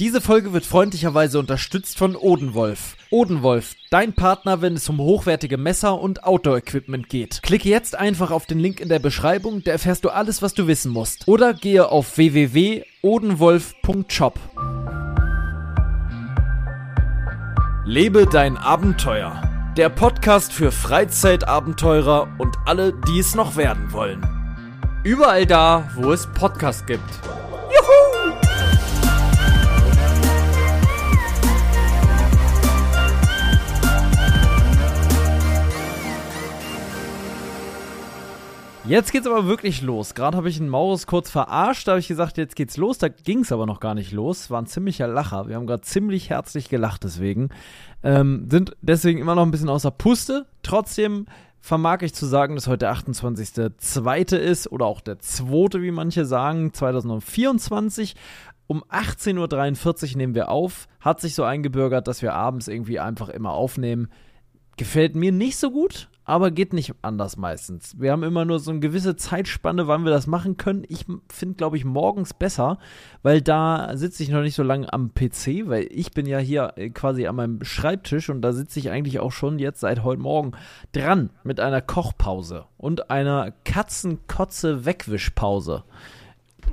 Diese Folge wird freundlicherweise unterstützt von Odenwolf. Odenwolf, dein Partner, wenn es um hochwertige Messer und Outdoor-Equipment geht. Klicke jetzt einfach auf den Link in der Beschreibung, da erfährst du alles, was du wissen musst. Oder gehe auf www.odenwolf.shop. Lebe dein Abenteuer. Der Podcast für Freizeitabenteurer und alle, die es noch werden wollen. Überall da, wo es Podcasts gibt. Jetzt geht's aber wirklich los. Gerade habe ich einen Maurus kurz verarscht, da habe ich gesagt, jetzt geht's los. Da ging's aber noch gar nicht los. War ein ziemlicher Lacher. Wir haben gerade ziemlich herzlich gelacht deswegen. Ähm, sind deswegen immer noch ein bisschen außer Puste. Trotzdem vermag ich zu sagen, dass heute der 28.2. ist oder auch der 2., wie manche sagen, 2024. Um 18.43 Uhr nehmen wir auf. Hat sich so eingebürgert, dass wir abends irgendwie einfach immer aufnehmen. Gefällt mir nicht so gut, aber geht nicht anders meistens. Wir haben immer nur so eine gewisse Zeitspanne, wann wir das machen können. Ich finde, glaube ich, morgens besser, weil da sitze ich noch nicht so lange am PC, weil ich bin ja hier äh, quasi an meinem Schreibtisch und da sitze ich eigentlich auch schon jetzt seit heute Morgen dran mit einer Kochpause und einer Katzenkotze-Wegwischpause.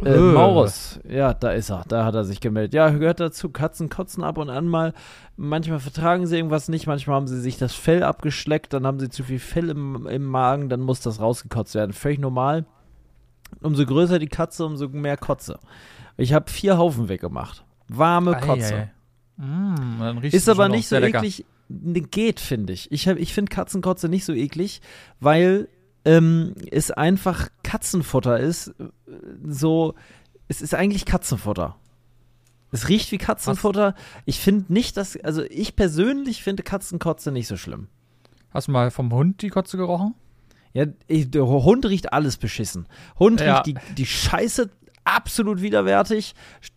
Äh, Äh. Maurus, ja, da ist er, da hat er sich gemeldet. Ja, gehört dazu, Katzen kotzen ab und an mal. Manchmal vertragen sie irgendwas nicht, manchmal haben sie sich das Fell abgeschleckt, dann haben sie zu viel Fell im, im Magen, dann muss das rausgekotzt werden. Völlig normal. Umso größer die Katze, umso mehr Kotze. Ich habe vier Haufen weggemacht. Warme Kotze. Ei, ei. Mm, Ist aber nicht so lecker. eklig. Ne, Geht, finde ich. Ich, hab- ich finde Katzenkotze nicht so eklig, weil ähm, es einfach Katzenfutter ist. äh, So, es ist eigentlich Katzenfutter. Es riecht wie Katzenfutter. Ich finde nicht, dass, also ich persönlich finde Katzenkotze nicht so schlimm. Hast du mal vom Hund die Kotze gerochen? Ja, ich, der Hund riecht alles beschissen. Hund Ja. riecht die, die Scheiße absolut widerwärtig.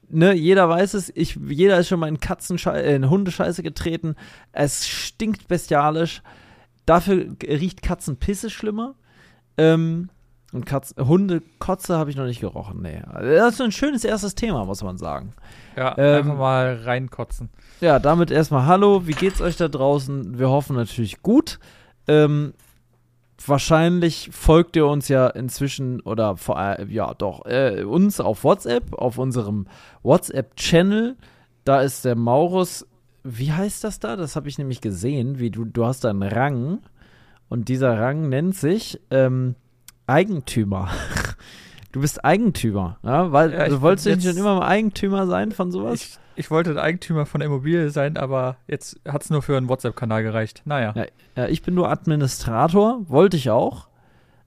Ne, jeder weiß es, ich, jeder ist schon mal in Katzenscheiße, äh, in Hundescheiße getreten. Es stinkt bestialisch. Dafür riecht Katzenpisse schlimmer. Ähm, und Katzen, Hundekotze habe ich noch nicht gerochen. Nee. Das ist ein schönes erstes Thema, muss man sagen. Ja, Ähm, einfach mal reinkotzen. Ja, damit erstmal Hallo, wie geht's euch da draußen? Wir hoffen natürlich gut. Ähm, wahrscheinlich folgt ihr uns ja inzwischen oder vor allem, ja doch, äh, uns auf WhatsApp, auf unserem WhatsApp-Channel. Da ist der Maurus, wie heißt das da? Das habe ich nämlich gesehen, wie du, du hast da einen Rang und dieser Rang nennt sich ähm, Eigentümer. Du bist Eigentümer, ja? Weil Ja, du wolltest du nicht schon immer mal Eigentümer sein von sowas? Ich, ich wollte Eigentümer von der Immobilie sein, aber jetzt hat es nur für einen WhatsApp-Kanal gereicht. Naja. Ja, ja, ich bin nur Administrator, wollte ich auch.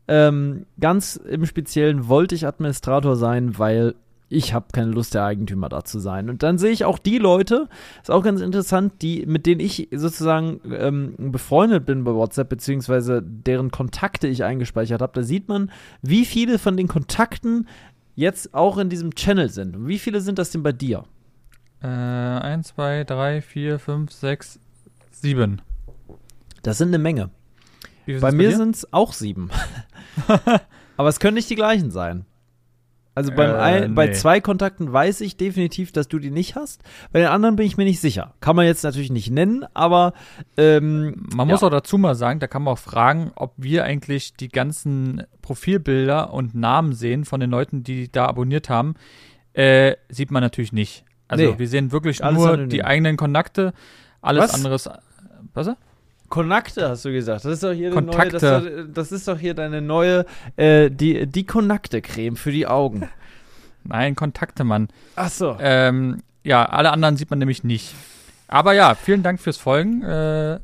Ähm, ganz im Speziellen wollte ich Administrator sein, weil ich habe keine Lust, der Eigentümer da zu sein. Und dann sehe ich auch die Leute, ist auch ganz interessant, die, mit denen ich sozusagen ähm, befreundet bin bei WhatsApp, beziehungsweise deren Kontakte ich eingespeichert habe. Da sieht man, wie viele von den Kontakten jetzt auch in diesem Channel sind. Und wie viele sind das denn bei dir? Äh, 1, 2, 3, 4, 5, 6, 7. Das sind eine Menge. Bei mir sind es auch sieben. Aber es können nicht die gleichen sein. Also beim Äh, ein, bei nee. zwei Kontakten weiß ich definitiv, dass du die nicht hast. Bei den anderen bin ich mir nicht sicher. Kann man jetzt natürlich nicht nennen, aber ähm, Man ja. muss auch dazu mal sagen, da kann man auch fragen, ob wir eigentlich die ganzen Profilbilder und Namen sehen von den Leuten, die da abonniert haben. Äh, sieht man natürlich nicht. Also Nee. wir sehen wirklich Alles nur die eigenen Kontakte. Alles Was? anderes. Was? Kontakte hast du gesagt. Das ist doch hier. Neue, das, ist doch- das ist doch hier deine neue äh, die die Kontakte-Creme für die Augen. Nein, Kontakte, Mann. Ach so. Ähm, ja, alle anderen sieht man nämlich nicht. Aber ja, vielen Dank fürs Folgen. Äh,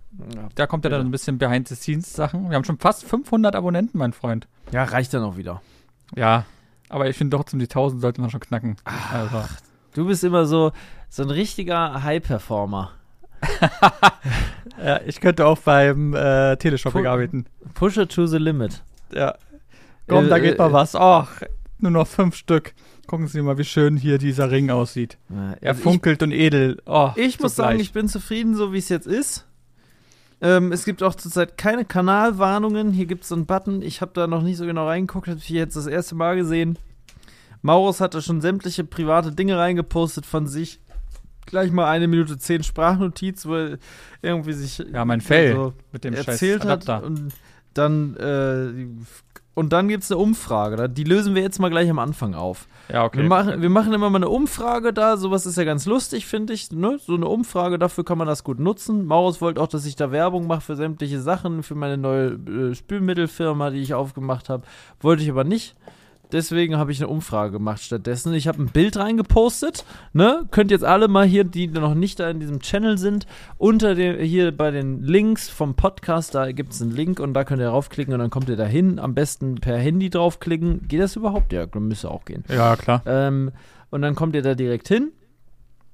da kommt ja dann ein bisschen Behind-the-Scenes-Sachen. Wir haben schon fast 500 Abonnenten, mein Freund. Ja, reicht dann auch wieder. Ja, aber ich finde trotzdem, die 1000 sollte man schon knacken. Also, Du bist immer so so ein richtiger High-Performer. ja, ich könnte auch beim äh, Teleshopping Pu- arbeiten. Push it to the limit. Ja. Komm, Äh, da geht äh, mal was. Ach, nur noch fünf Stück. Gucken Sie mal, wie schön hier dieser Ring aussieht. Er Also ich- funkelt und edel. Oh, Ich muss sagen, ich bin zufrieden, so wie es jetzt ist. Ähm, es gibt auch zurzeit keine Kanalwarnungen. Hier gibt es so einen Button. Ich habe da noch nicht so genau reingeguckt, habe ich jetzt das erste Mal gesehen. Maurus hatte schon sämtliche private Dinge reingepostet von sich. Gleich mal eine Minute zehn Sprachnotiz, wo er irgendwie sich Ja, mein Fell so mit dem erzählt hat. Und dann, äh, und dann gibt es eine Umfrage. Die lösen wir jetzt mal gleich am Anfang auf. Ja, okay. Wir, machen, wir machen immer mal eine Umfrage da. Sowas ist ja ganz lustig, finde ich. Ne? So eine Umfrage, dafür kann man das gut nutzen. Maurus wollte auch, dass ich da Werbung mache für sämtliche Sachen, für meine neue äh, Spülmittelfirma, die ich aufgemacht habe. Wollte ich aber nicht. Deswegen habe ich eine Umfrage gemacht stattdessen. Ich habe ein Bild reingepostet. Ne? Könnt jetzt alle mal hier, die noch nicht da in diesem Channel sind, unter dem, hier bei den Links vom Podcast, da gibt es einen Link und da könnt ihr draufklicken und dann kommt ihr da hin. Am besten per Handy draufklicken. Geht das überhaupt? Ja, müsste auch gehen. ja, klar. Ähm, und dann kommt ihr da direkt hin.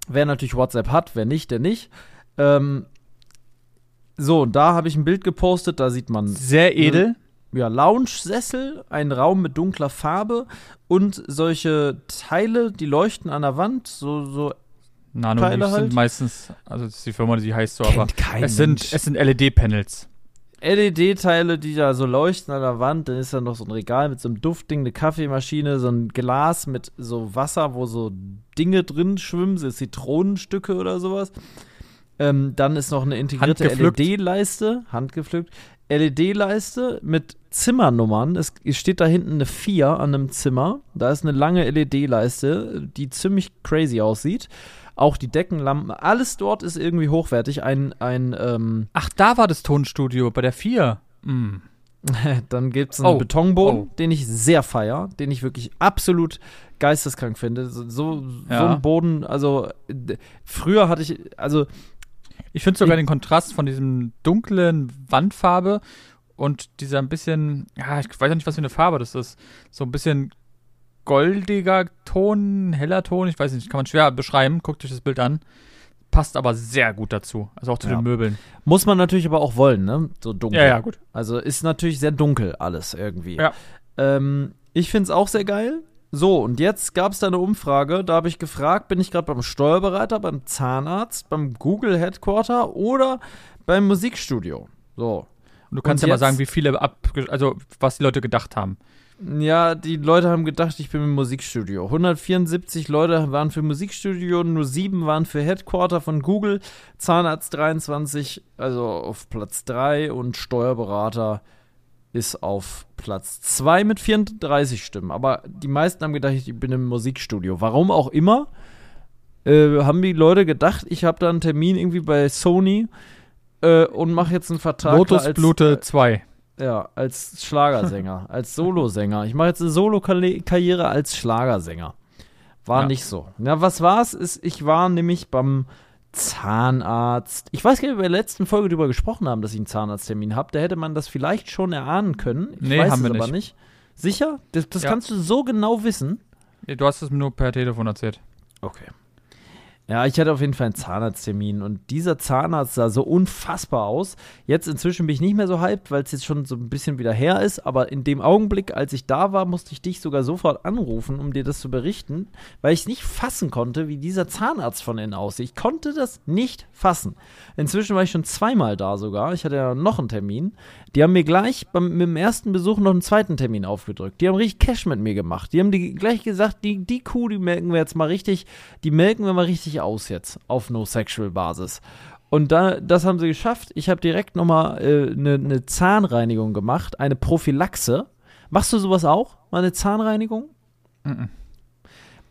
Wer natürlich WhatsApp hat, wer nicht, der nicht. Ähm, so, und da habe ich ein Bild gepostet, da sieht man Sehr edel. Ja, Lounge-Sessel, ein Raum mit dunkler Farbe und solche Teile, die leuchten an der Wand, so, so Nanolief Teile sind halt. meistens, also das ist die Firma, die heißt so, aber kein es sind, es sind LED-Panels. LED-Teile, die da so leuchten an der Wand. Dann ist da noch so ein Regal mit so einem Duftding, eine Kaffeemaschine, so ein Glas mit so Wasser, wo so Dinge drin schwimmen, so Zitronenstücke oder sowas. Ähm, dann ist noch eine integrierte. LED-Leiste, handgepflückt, LED-Leiste mit Zimmernummern. Es steht da hinten eine 4 an einem Zimmer. Da ist eine lange LED-Leiste, die ziemlich crazy aussieht. Auch die Deckenlampen, alles dort ist irgendwie hochwertig. Ein, ein ähm, Ach, da war das Tonstudio bei der 4. Hm. Dann gibt es einen Oh. Betonboden, Oh. den ich sehr feier, den ich wirklich absolut geisteskrank finde. So, so, so Ja. ein Boden, also früher hatte ich, also Ich finde sogar den Kontrast von diesem dunklen Wandfarbe und dieser ein bisschen, ja, ich weiß ja nicht, was für eine Farbe das ist. So ein bisschen goldiger Ton, heller Ton, ich weiß nicht, kann man schwer beschreiben. Guckt euch das Bild an. Passt aber sehr gut dazu. Also auch zu Ja. den Möbeln. muss man natürlich aber auch wollen, ne? So dunkel. Ja, ja, gut. Also ist natürlich sehr dunkel alles irgendwie. Ja. Ähm, ich finde es auch sehr geil. So, und jetzt gab es da eine Umfrage, da habe ich gefragt, bin ich gerade beim Steuerberater, beim Zahnarzt, beim Google Headquarter oder beim Musikstudio? So. Und du kannst Und ja mal jetzt- sagen, wie viele ab, also was die Leute gedacht haben. Ja, die Leute haben gedacht, ich bin im Musikstudio. 174 Leute waren für Musikstudio, nur sieben waren für Headquarter von Google, Zahnarzt 23, also auf Platz 3 und Steuerberater ist auf Platz 2 mit 34 Stimmen. Aber die meisten haben gedacht, ich bin im Musikstudio. Warum auch immer, äh, haben die Leute gedacht, ich habe da einen Termin irgendwie bei Sony äh, und mache jetzt einen Vertrag Lotus da als, Blute 2. ja, als Schlagersänger, als Solosänger. Ich mache jetzt eine Solo-Karriere als Schlagersänger. War Ja. nicht so. Na, was war's? Ist, ich war nämlich beim Zahnarzt. Ich weiß gar nicht, ob wir in der letzten Folge darüber gesprochen haben, dass ich einen Zahnarzttermin habe. Da hätte man das vielleicht schon erahnen können. Ich Nee, weiß haben es wir aber nicht. Sicher? Das, das Ja. kannst du so genau wissen. Du hast es mir nur per Telefon erzählt. Okay. Ja, ich hatte auf jeden Fall einen Zahnarzttermin und dieser Zahnarzt sah so unfassbar aus. Jetzt inzwischen bin ich nicht mehr so hyped, weil es jetzt schon so ein bisschen wieder her ist, aber in dem Augenblick, als ich da war, musste ich dich sogar sofort anrufen, um dir das zu berichten, weil ich es nicht fassen konnte, wie dieser Zahnarzt von innen aussieht. Ich konnte das nicht fassen. Inzwischen war ich schon zweimal da sogar. Ich hatte ja noch einen Termin. Die haben mir gleich beim, mit dem ersten Besuch noch einen zweiten Termin aufgedrückt. Die haben richtig Cash mit mir gemacht. Die haben die gleich gesagt, die, die Kuh, die melken wir jetzt mal richtig, die melken wir mal richtig aus jetzt auf No-Sexual-Basis. Und da, das haben sie geschafft. Ich habe direkt nochmal eine äh, ne- ne Zahnreinigung gemacht, eine Prophylaxe. Machst du sowas auch? Mal eine Zahnreinigung? Mhm.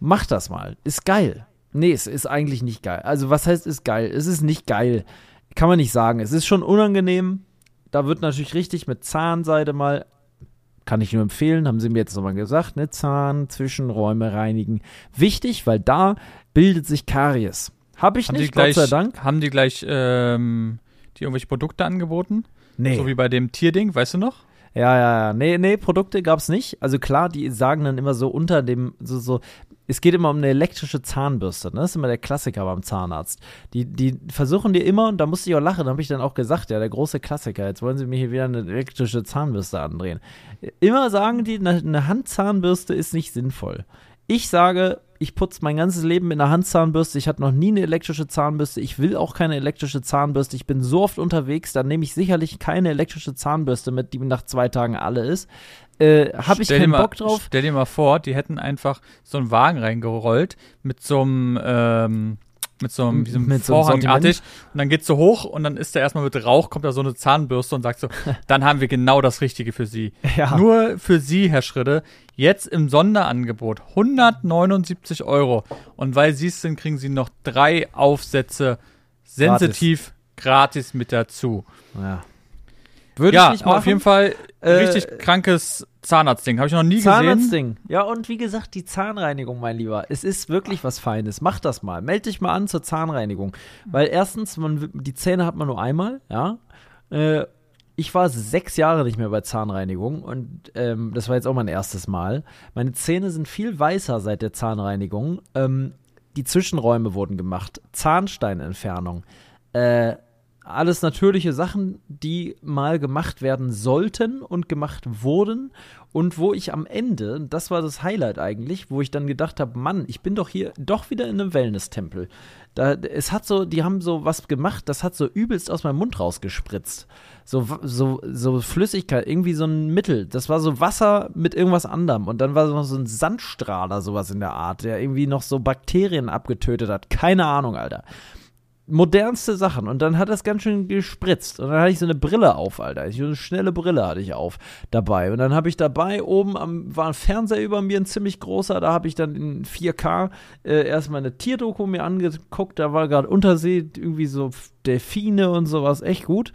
Mach das mal. Ist geil. Nee, es ist eigentlich nicht geil. Also, was heißt ist geil? Es ist nicht geil. Kann man nicht sagen. Es ist schon unangenehm. Da wird natürlich richtig mit Zahnseide mal, kann ich nur empfehlen, haben sie mir jetzt nochmal gesagt, ne, Zahnzwischenräume reinigen. Wichtig, weil da bildet sich Karies. Hab ich Haben nicht, Gott gleich, sei Dank. haben die gleich ähm, die irgendwelche Produkte angeboten? Nee. So wie bei dem Tierding, weißt du noch? Ja, ja, ja. Nee, nee, Produkte gab's nicht. Also klar, die sagen dann immer so unter dem, so, so, es geht immer um eine elektrische Zahnbürste, ne? Das ist immer der Klassiker beim Zahnarzt. Die, die versuchen dir immer, und da musste ich auch lachen, da habe ich dann auch gesagt, ja, der große Klassiker, jetzt wollen sie mir hier wieder eine elektrische Zahnbürste andrehen. Immer sagen die, eine, eine Handzahnbürste ist nicht sinnvoll. Ich sage, ich putze mein ganzes Leben mit einer Handzahnbürste. Ich hatte noch nie eine elektrische Zahnbürste. Ich will auch keine elektrische Zahnbürste. Ich bin so oft unterwegs, dann nehme ich sicherlich keine elektrische Zahnbürste mit, die nach zwei Tagen alle ist. Äh, Habe ich keinen mal, Bock drauf. Stell dir mal vor, die hätten einfach so einen Wagen reingerollt mit so einem, ähm, mit so einem, einem Mit so einem Vorhangartig. und dann geht's so hoch und dann ist da erstmal mit Rauch, kommt da so eine Zahnbürste und sagt so, dann haben wir genau das Richtige für Sie. Ja. Nur für Sie, Herr Schritte, jetzt im Sonderangebot 179 Euro. Und weil Sie es sind, kriegen Sie noch drei Aufsätze sensitiv gratis, mit dazu. Ja. Würde ja, ich nicht machen. auf jeden Fall Äh, richtig krankes Zahnarztding. Habe ich noch nie gesehen. Zahnarztding. Ja, und wie gesagt, die Zahnreinigung, mein Lieber. Es ist wirklich was Feines. Mach das mal. Meld dich mal an zur Zahnreinigung. Weil erstens, man, die Zähne hat man nur einmal, ja. Äh, ich war sechs Jahre nicht mehr bei Zahnreinigung und ähm, das war jetzt auch mein erstes Mal. Meine Zähne sind viel weißer seit der Zahnreinigung. Ähm, die Zwischenräume wurden gemacht. Zahnsteinentfernung. Äh, alles natürliche Sachen, die mal gemacht werden sollten und gemacht wurden. Und wo ich am Ende, das war das Highlight eigentlich, wo ich dann gedacht habe, Mann, ich bin doch hier doch wieder in einem Wellness-Tempel. Da, es hat so, die haben so was gemacht, das hat so übelst aus meinem Mund rausgespritzt. So, so, so Flüssigkeit, irgendwie so ein Mittel. Das war so Wasser mit irgendwas anderem. Und dann war so ein Sandstrahler, sowas in der Art, der irgendwie noch so Bakterien abgetötet hat. Keine Ahnung, Alter modernste Sachen und dann hat das ganz schön gespritzt und dann hatte ich so eine Brille auf, Alter. So eine schnelle Brille hatte ich auf dabei und dann habe ich dabei oben am war ein Fernseher über mir ein ziemlich großer, da habe ich dann in 4K äh, erstmal eine Tierdoku mir angeguckt, da war gerade Untersee irgendwie so Delfine und sowas, echt gut.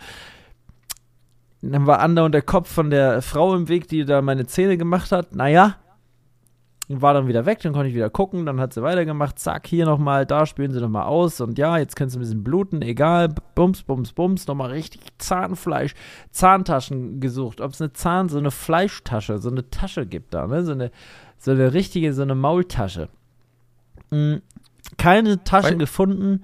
Dann war andauernd der Kopf von der Frau im Weg, die da meine Zähne gemacht hat. Naja, war dann wieder weg, dann konnte ich wieder gucken, dann hat sie weitergemacht, zack, hier nochmal, da spülen sie nochmal aus und ja, jetzt kannst du ein bisschen bluten, egal, bums, bums, bums, nochmal richtig Zahnfleisch, Zahntaschen gesucht, ob es eine Zahn, so eine Fleischtasche, so eine Tasche gibt da, ne, so eine, so eine richtige, so eine Maultasche. Mhm. Keine Tasche Wei- gefunden,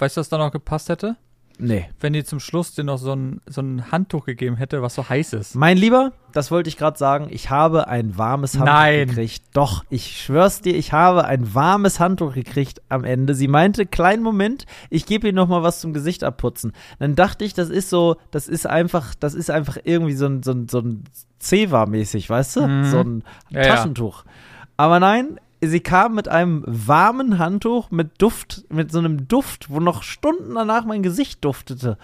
Weißt du, was da noch gepasst hätte? Nee. Wenn die zum Schluss dir noch so ein, so ein Handtuch gegeben hätte, was so heiß ist. Mein Lieber, das wollte ich gerade sagen, ich habe ein warmes Handtuch Nein. gekriegt. Doch, ich schwör's dir, ich habe ein warmes Handtuch gekriegt am Ende. Sie meinte, kleinen Moment, ich gebe ihr noch mal was zum Gesicht abputzen. Dann dachte ich, das ist so, das ist einfach, das ist einfach irgendwie so ein, so ein, so ein Zewa-mäßig, weißt du? Mhm. So ein Ja, ja. Taschentuch. Aber nein, sie kam mit einem warmen Handtuch mit Duft, mit so einem Duft, wo noch Stunden danach mein Gesicht duftete.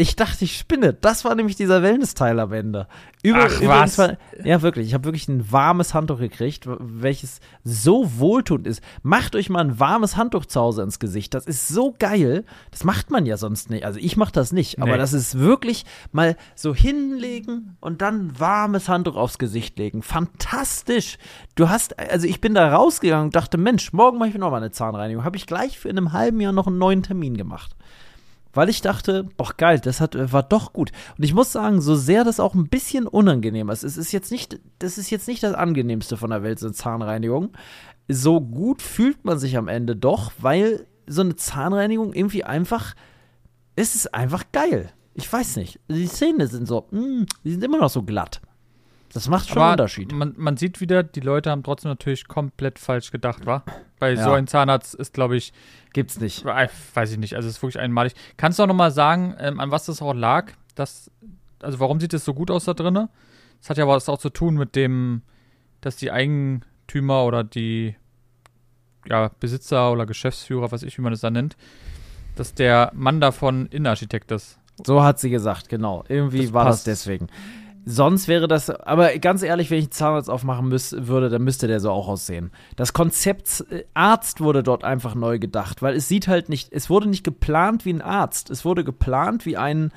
Ich dachte, ich spinne. Das war nämlich dieser Wellness-Teil am Ende. Über, Ach, was? War, ja, wirklich. Ich habe wirklich ein warmes Handtuch gekriegt, welches so wohltuend ist. Macht euch mal ein warmes Handtuch zu Hause ins Gesicht. Das ist so geil. Das macht man ja sonst nicht. Also ich mache das nicht. Aber Nee. das ist wirklich mal so hinlegen und dann ein warmes Handtuch aufs Gesicht legen. Fantastisch. Du hast, also ich bin da rausgegangen und dachte, Mensch, morgen mache ich noch mal eine Zahnreinigung. Habe ich gleich für in einem halben Jahr noch einen neuen Termin gemacht weil ich dachte, boah geil, das hat, war doch gut. Und ich muss sagen, so sehr das auch ein bisschen unangenehm ist, es ist jetzt nicht, das ist jetzt nicht das angenehmste von der Welt, so eine Zahnreinigung. So gut fühlt man sich am Ende doch, weil so eine Zahnreinigung irgendwie einfach, es ist einfach geil. Ich weiß nicht. Die Zähne sind so, mm, die sind immer noch so glatt. Das macht schon einen Aber Unterschied. Man, man sieht wieder, die Leute haben trotzdem natürlich komplett falsch gedacht, wa? Bei Ja. so einem Zahnarzt ist, glaube ich, Gibt's nicht. weiß ich nicht, also es ist wirklich einmalig. Kannst du auch noch mal sagen, ähm, an was das auch lag? Dass, also warum sieht es so gut aus da drinne? Das hat ja was auch zu tun mit dem, dass die Eigentümer oder die ja, Besitzer oder Geschäftsführer, was ich, wie man das da nennt, dass der Mann davon Innenarchitekt ist. So hat sie gesagt, genau. Irgendwie Das war passt. das deswegen. Sonst wäre das, aber ganz ehrlich, wenn ich einen Zahnarzt aufmachen müß, würde, dann müsste der so auch aussehen. Das Konzept äh, Arzt wurde dort einfach neu gedacht, weil es sieht halt nicht, es wurde nicht geplant wie ein Arzt, es wurde geplant wie ein,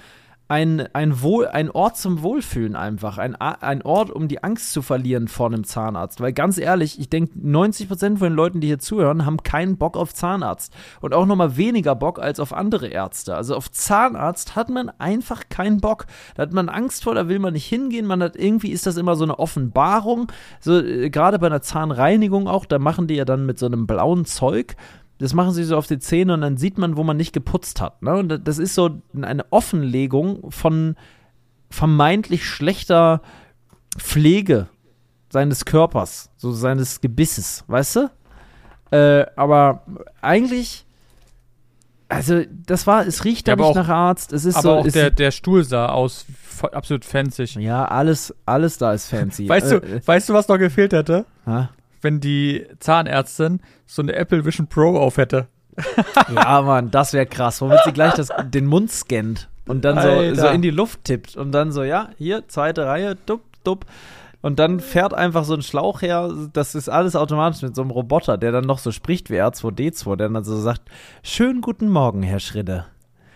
ein, ein, Wohl, ein Ort zum Wohlfühlen einfach, ein, ein Ort, um die Angst zu verlieren vor einem Zahnarzt. Weil ganz ehrlich, ich denke, 90% von den Leuten, die hier zuhören, haben keinen Bock auf Zahnarzt. Und auch nochmal weniger Bock als auf andere Ärzte. Also auf Zahnarzt hat man einfach keinen Bock. Da hat man Angst vor, da will man nicht hingehen. Man hat irgendwie ist das immer so eine Offenbarung. So, äh, gerade bei einer Zahnreinigung auch, da machen die ja dann mit so einem blauen Zeug. Das machen sie so auf die Zähne und dann sieht man, wo man nicht geputzt hat. Ne? Und das ist so eine Offenlegung von vermeintlich schlechter Pflege seines Körpers, so seines Gebisses, weißt du? Äh, aber eigentlich, also das war, es riecht da Ja, aber nicht auch- nach Arzt. Es ist Aber so, auch der, der Stuhl sah aus absolut fancy. ja alles, alles da ist fancy. Weißt äh, du, weißt du, was noch gefehlt hätte? äh, Wenn die Zahnärztin so eine Apple Vision Pro auf hätte. ja, Mann, das wäre krass, womit sie gleich das, den Mund scannt und dann so, so in die Luft tippt und dann so, ja, hier, zweite Reihe, dupp, dupp. Und dann fährt einfach so ein Schlauch her. Das ist alles automatisch mit so einem Roboter, der dann noch so spricht wie R2D2, der dann so sagt: Schönen guten Morgen, Herr Schritte.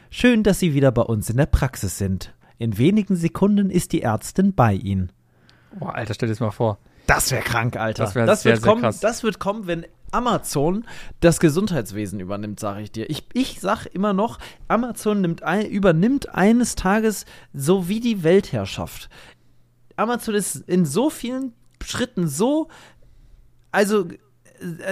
Schön, dass Sie wieder bei uns in der Praxis sind. In wenigen Sekunden ist die Ärztin bei Ihnen. Boah, Alter, stell dir das mal vor. Das wäre krank, Alter. Das, wär das sehr, wird sehr kommen, krass. Das wird kommen, wenn Amazon das Gesundheitswesen übernimmt, sage ich dir. Ich, ich sag immer noch, Amazon nimmt ein, übernimmt eines Tages so wie die Weltherrschaft. Amazon ist in so vielen Schritten so, also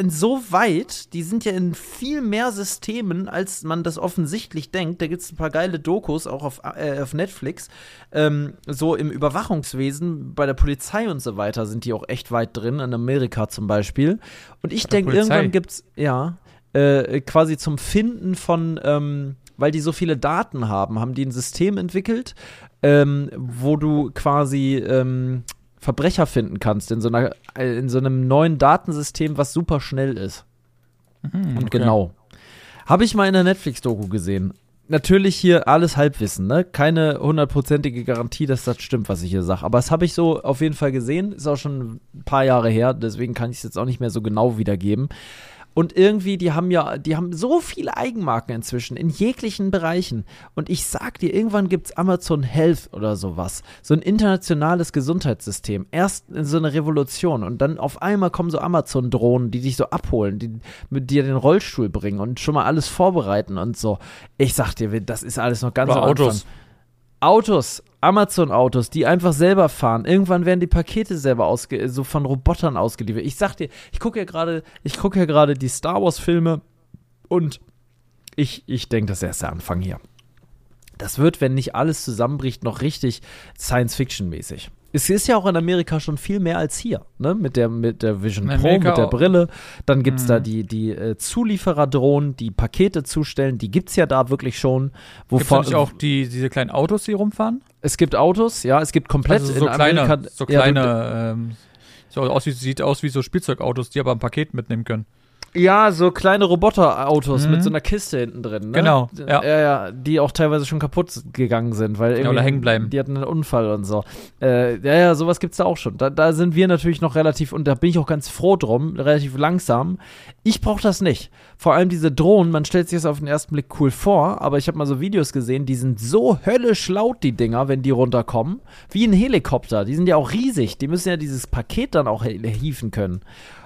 so weit, die sind ja in viel mehr Systemen, als man das offensichtlich denkt. Da gibt es ein paar geile Dokus, auch auf, äh, auf Netflix. Ähm, so im Überwachungswesen, bei der Polizei und so weiter sind die auch echt weit drin, in Amerika zum Beispiel. Und ich denke, irgendwann gibt es, ja, äh, quasi zum Finden von, ähm, weil die so viele Daten haben, haben die ein System entwickelt, ähm, wo du quasi ähm, Verbrecher finden kannst in so, einer, in so einem neuen Datensystem, was super schnell ist. Mhm, Und okay. genau. Habe ich mal in der Netflix-Doku gesehen. Natürlich hier alles Halbwissen, ne? Keine hundertprozentige Garantie, dass das stimmt, was ich hier sage. Aber das habe ich so auf jeden Fall gesehen. Ist auch schon ein paar Jahre her, deswegen kann ich es jetzt auch nicht mehr so genau wiedergeben. Und irgendwie, die haben ja, die haben so viele Eigenmarken inzwischen in jeglichen Bereichen. Und ich sag dir, irgendwann gibt's Amazon Health oder sowas. So ein internationales Gesundheitssystem. Erst in so eine Revolution. Und dann auf einmal kommen so Amazon-Drohnen, die dich so abholen, die mit dir den Rollstuhl bringen und schon mal alles vorbereiten und so. Ich sag dir, das ist alles noch ganz Oder am Anfang. Autos. Autos, Amazon-Autos, die einfach selber fahren. Irgendwann werden die Pakete selber ausge so von Robotern ausgeliefert. Ich sag dir, ich gucke ja gerade, ich gucke ja gerade die Star Wars-Filme und ich, ich denke, das ist erst der Anfang hier. Das wird, wenn nicht alles zusammenbricht, noch richtig Science-Fiction-mäßig. Es ist ja auch in Amerika schon viel mehr als hier, ne? Mit der, mit der Vision Pro, mit der auch. Brille. Dann gibt es Mhm. da die, die äh, Zuliefererdrohnen, die Pakete zustellen. Die gibt es ja da wirklich schon. Gibt es Wovon, nicht auch die, diese kleinen Autos, die rumfahren? es gibt Autos, ja, es gibt komplett Also so in kleine, Amerika. so ja, kleine, ähm, so aus sieht aus wie so Spielzeugautos, die aber ein Paket mitnehmen können. Ja, so kleine Roboterautos Mhm. mit so einer Kiste hinten drin. Ne? Genau, Ja. ja. ja, die auch teilweise schon kaputt gegangen sind, weil irgendwie oder hängen bleiben. Die hatten einen Unfall und so. Äh, ja, ja, sowas gibt's da auch schon. Da, da sind wir natürlich noch relativ, und da bin ich auch ganz froh drum, relativ langsam. Ich brauche das nicht. Vor allem diese Drohnen, man stellt sich das auf den ersten Blick cool vor, aber ich habe mal so Videos gesehen, die sind so höllisch laut, die Dinger, wenn die runterkommen, wie ein Helikopter. Die sind ja auch riesig. Die müssen ja dieses Paket dann auch hieven können.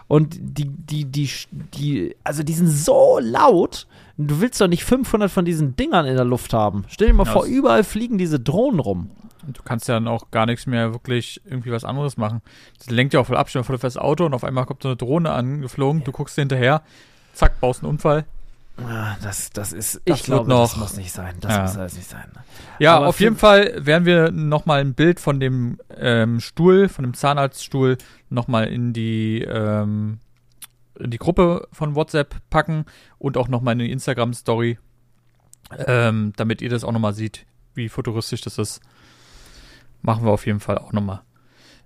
Und die, die, die, die, also die sind so laut. Du willst doch nicht 500 von diesen Dingern in der Luft haben. Stell dir mal Ja, vor, überall fliegen diese Drohnen rum. Und du kannst ja dann auch gar nichts mehr wirklich irgendwie was anderes machen. Das lenkt ja auch voll ab. Stell dir vor, du fährst Auto und auf einmal kommt so eine Drohne angeflogen, du guckst dir hinterher, zack, baust einen Unfall. Ah, Das, das ist, Das ich glaube, wird das noch- muss nicht sein. Das Ja. muss alles nicht sein. Ja, Aber auf jeden Fall werden wir nochmal ein Bild von dem ähm, Stuhl, von dem Zahnarztstuhl, nochmal in die, ähm, in die Gruppe von WhatsApp packen und auch nochmal in die Instagram-Story, ähm, damit ihr das auch nochmal seht, wie futuristisch das ist. Machen wir auf jeden Fall auch nochmal.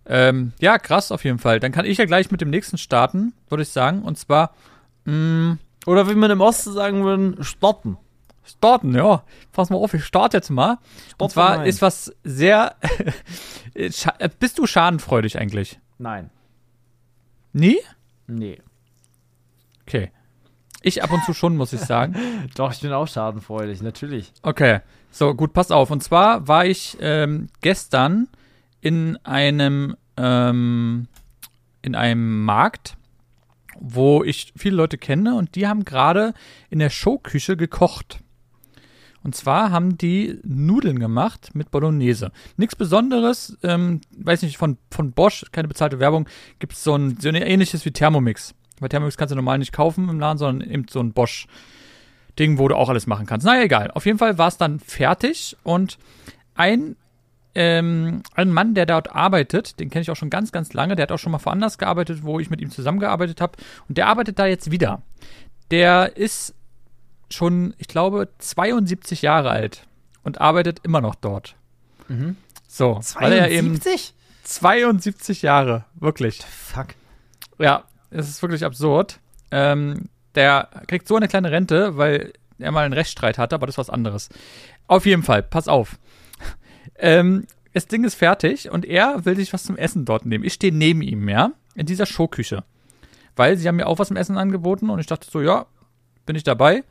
Ähm, ja, krass auf jeden Fall. Dann kann ich ja gleich mit dem nächsten starten, würde ich sagen. Und zwar, mh, Oder wie man im Osten sagen würde, stoppen. Starten, ja. Pass mal auf, ich starte jetzt mal. Und Starte zwar ist was sehr. Bist du schadenfreudig eigentlich? Nein. Nie? Nee. Okay. Ich ab und zu schon, muss ich sagen. Doch, ich bin auch schadenfreudig, natürlich. Okay. So, gut, pass auf. Und zwar war ich ähm, gestern in einem ähm, in einem Markt, wo ich viele Leute kenne und die haben gerade in der Showküche gekocht. Und zwar haben die Nudeln gemacht mit Bolognese. Nichts Besonderes, ähm, weiß nicht, von, von Bosch, keine bezahlte Werbung, gibt es so ein, so ein ähnliches wie Thermomix. Bei Thermomix kannst du normal nicht kaufen im Laden, sondern eben so ein Bosch. Ding, wo du auch alles machen kannst. Naja, egal. Auf jeden Fall war es dann fertig und ein, ähm, ein Mann, der dort arbeitet, den kenne ich auch schon ganz, ganz lange, der hat auch schon mal woanders gearbeitet, wo ich mit ihm zusammengearbeitet habe und der arbeitet da jetzt wieder. Der ist schon, ich glaube, 72 Jahre alt und arbeitet immer noch dort. Mhm. So, weil er eben 72 Jahre, wirklich. Fuck. Ja, es ist wirklich absurd. Ähm, der kriegt so eine kleine Rente, weil er mal einen Rechtsstreit hatte, aber das ist was anderes. Auf jeden Fall, pass auf. Ähm, das Ding ist fertig und er will sich was zum Essen dort nehmen. Ich stehe neben ihm, ja, in dieser Showküche. Weil sie haben mir auch was zum Essen angeboten und ich dachte so, ja, bin ich dabei.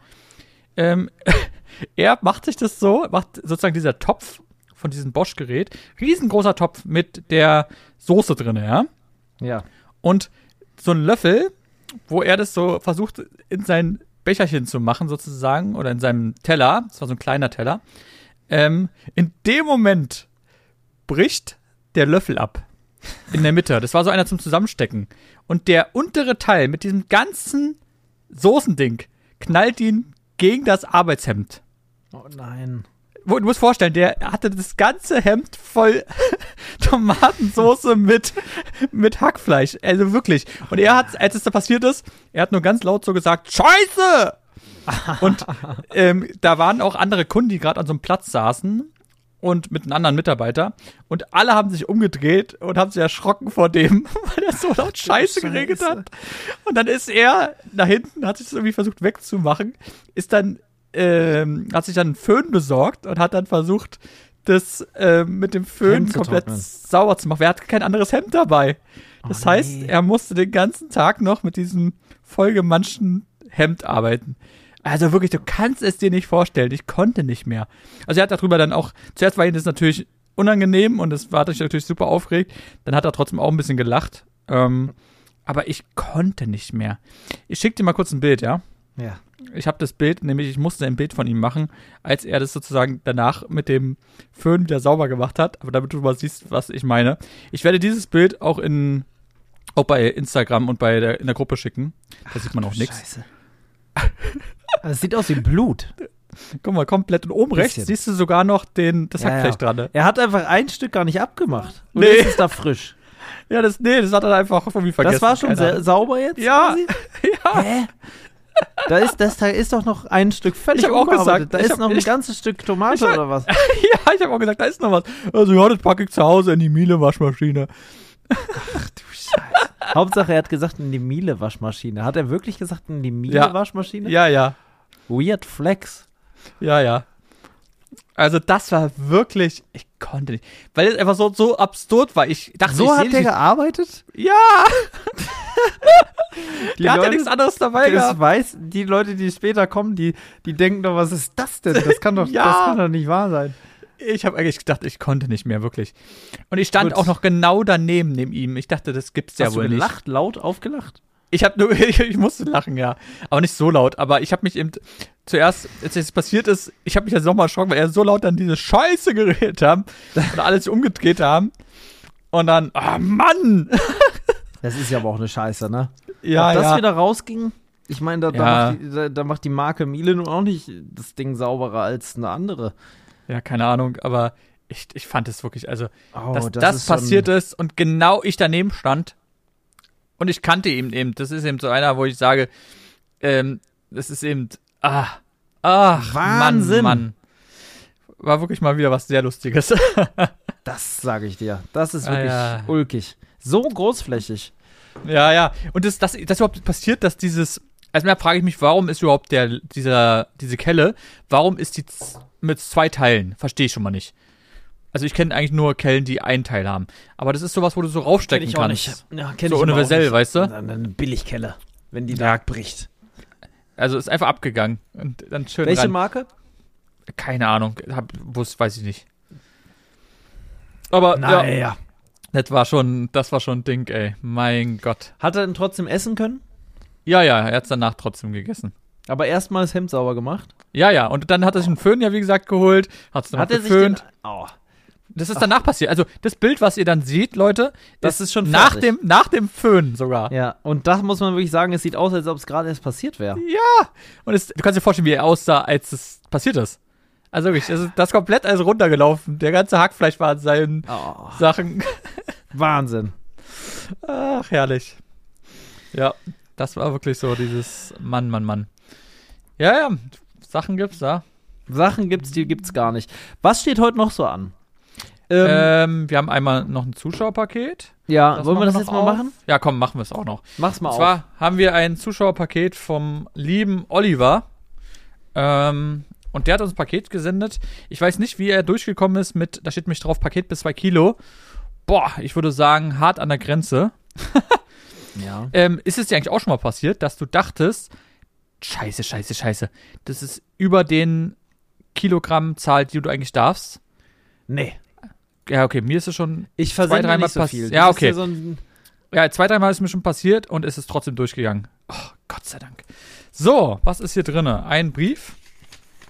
Ähm, er macht sich das so, macht sozusagen dieser Topf von diesem Bosch-Gerät, riesengroßer Topf mit der Soße drin, ja. Ja. Und so ein Löffel, wo er das so versucht, in sein Becherchen zu machen, sozusagen, oder in seinem Teller, das war so ein kleiner Teller. Ähm, in dem Moment bricht der Löffel ab. In der Mitte. Das war so einer zum Zusammenstecken. Und der untere Teil mit diesem ganzen Soßending knallt ihn gegen das Arbeitshemd. Oh nein. Du musst vorstellen, der hatte das ganze Hemd voll Tomatensoße mit, mit Hackfleisch. Also wirklich. Und er hat, als es da passiert ist, er hat nur ganz laut so gesagt, Scheiße! Und ähm, da waren auch andere Kunden, die gerade an so einem Platz saßen und mit einem anderen Mitarbeiter. Und alle haben sich umgedreht und haben sich erschrocken vor dem, weil er so laut Scheiße geregelt hat. Und dann ist er nach hinten, hat sich das irgendwie versucht wegzumachen, ist dann, ähm, hat sich dann einen Föhn besorgt und hat dann versucht, das ähm, mit dem Föhn komplett trocknen. sauber zu machen. Er hat kein anderes Hemd dabei. Das Oh, heißt, nee. er musste den ganzen Tag noch mit diesem vollgemanschten Hemd arbeiten. Also wirklich, du kannst es dir nicht vorstellen. Ich konnte nicht mehr. Also er hat darüber dann auch, zuerst war ihm das natürlich unangenehm und es war natürlich super aufgeregt. Dann hat er trotzdem auch ein bisschen gelacht. Ähm, aber ich konnte nicht mehr. Ich schicke dir mal kurz ein Bild, ja? Ja. Ich habe das Bild, nämlich ich musste ein Bild von ihm machen, als er das sozusagen danach mit dem Föhn wieder sauber gemacht hat. Aber damit du mal siehst, was ich meine. Ich werde dieses Bild auch in auch bei Instagram und bei der, in der Gruppe schicken. Da sieht man auch nichts. Scheiße. Es sieht aus wie Blut. Guck mal, komplett und oben rechts siehst du sogar noch den, das Ja, Hackfleisch ja. dran. Ne? Er hat einfach ein Stück gar nicht abgemacht. Und Nee. nee. ist da frisch. Ja, das, nee, das hat er einfach irgendwie vergessen. das war schon sehr sauber jetzt? Ja, ja. Hä? Da ist, das, da ist doch noch ein Stück völlig Ich hab auch gesagt, Da ist hab- noch ein ich- ganzes Stück Tomate hab- oder was? ja, ich habe auch gesagt, da ist noch was. Also ja, das packe ich zu Hause in die Miele-Waschmaschine. Hauptsache, er hat gesagt, in die Miele-Waschmaschine. Hat er wirklich gesagt, in die Miele-Waschmaschine? Ja, ja, Weird Flex. ja, ja. Also das war wirklich, ich konnte nicht, weil es einfach so, so absurd war. Ich dachte, So ich hat der gearbeitet? Ja, Die der hat ja Leute- nichts anderes dabei Das gehabt. weiß, die Leute, die später kommen, die, die denken doch, was ist das denn? Das kann doch, Ja. das kann doch nicht wahr sein. Ich habe eigentlich gedacht, ich konnte nicht mehr, wirklich. Und ich stand Gut. auch noch genau daneben, neben ihm. Ich dachte, das gibt's ja Hast du wohl nicht. gelacht, laut aufgelacht? Ich habe nur, ich, ich musste lachen, ja. Aber nicht so laut. Aber ich habe mich eben zuerst, als es passiert ist, ich habe mich ja nochmal erschrocken, weil er so laut dann diese Scheiße geredet haben und alle sich umgedreht haben. Und dann, ah Mann! Das ist ja aber auch eine Scheiße, ne? Ja, Ob das ja. wieder rausging? Ich meine, da, da, Ja. macht die, da, da macht die Marke Miele nun auch nicht das Ding sauberer als eine andere. Ja, keine Ahnung, aber ich, ich fand es wirklich, also, Oh, dass das, ist schon- passiert ist und genau ich daneben stand. Und ich kannte ihn eben. Das ist eben so einer, wo ich sage, ähm, das ist eben, ah, ach, Wahnsinn. Mann, Mann. War wirklich mal wieder was sehr Lustiges. Das sage ich dir. Das ist Ah, wirklich ja. ulkig. So großflächig. Ja, ja. Und das, das, das überhaupt passiert, dass dieses. Erstmal frage ich mich, warum ist überhaupt der, dieser, diese Kelle, warum ist die mit zwei Teilen? Verstehe ich schon mal nicht. Also ich kenne eigentlich nur Kellen, die einen Teil haben. Aber das ist sowas, wo du so raufstecken Kenn ich auch kannst. nicht. Ja, kenn So ich universell, auch weißt du? Eine eine Billigkelle, wenn die Ja. da bricht. Also ist einfach abgegangen. Und dann schön Welche rein. Marke? Keine Ahnung. Hab, wusste, weiß ich nicht. Aber ja, ja. das war schon, das war schon ein Ding, ey. Mein Gott. Hat er denn trotzdem essen können? Ja, ja, er hat's danach trotzdem gegessen. Aber erstmal das Hemd sauber gemacht. Ja, ja. Und dann hat er sich einen Föhn, ja, wie gesagt, geholt. Hat's dann Hat er sich den, geföhnt. oh, Das ist danach passiert. Also das Bild, was ihr dann seht, Leute, Das ist schon nach dem, nach dem Föhn sogar. Ja, und das muss man wirklich sagen, es sieht aus, als ob es gerade erst passiert wäre. Und es, du kannst dir vorstellen, wie er aussah, als es passiert ist. Also wirklich, das ist das komplett alles runtergelaufen. Der ganze Hackfleisch war an seinen Oh, Sachen. Wahnsinn. Ach, herrlich. Ja, das war wirklich so dieses Mann, Mann, Mann. Ja, ja, Sachen gibt's da. Sachen gibt's, die gibt's gar nicht. Was steht heute noch so an? Ähm, Ähm, wir haben einmal noch ein Zuschauerpaket. ja, Das wollen wir das jetzt mal auf. machen? Ja, komm, machen wir es auch noch. Mach's mal Und auf. zwar haben wir ein Zuschauerpaket vom lieben Oliver. Ähm, und der hat uns ein Paket gesendet. Ich weiß nicht, wie er durchgekommen ist mit, da steht mich drauf, Paket bis zwei Kilo. Boah, ich würde sagen, hart an der Grenze. Ja. Ähm, ist es dir eigentlich auch schon mal passiert, dass du dachtest, scheiße, scheiße, scheiße, das ist über den Kilogrammzahl, die du eigentlich darfst? Nee. Ja, okay, mir ist es schon, Ich versende dreimal nicht so pass- viel. Ja, okay. so ja, zwei, dreimal ist mir schon passiert und es ist trotzdem durchgegangen. Oh, Gott sei Dank. So, was ist hier drinne? Ein Brief.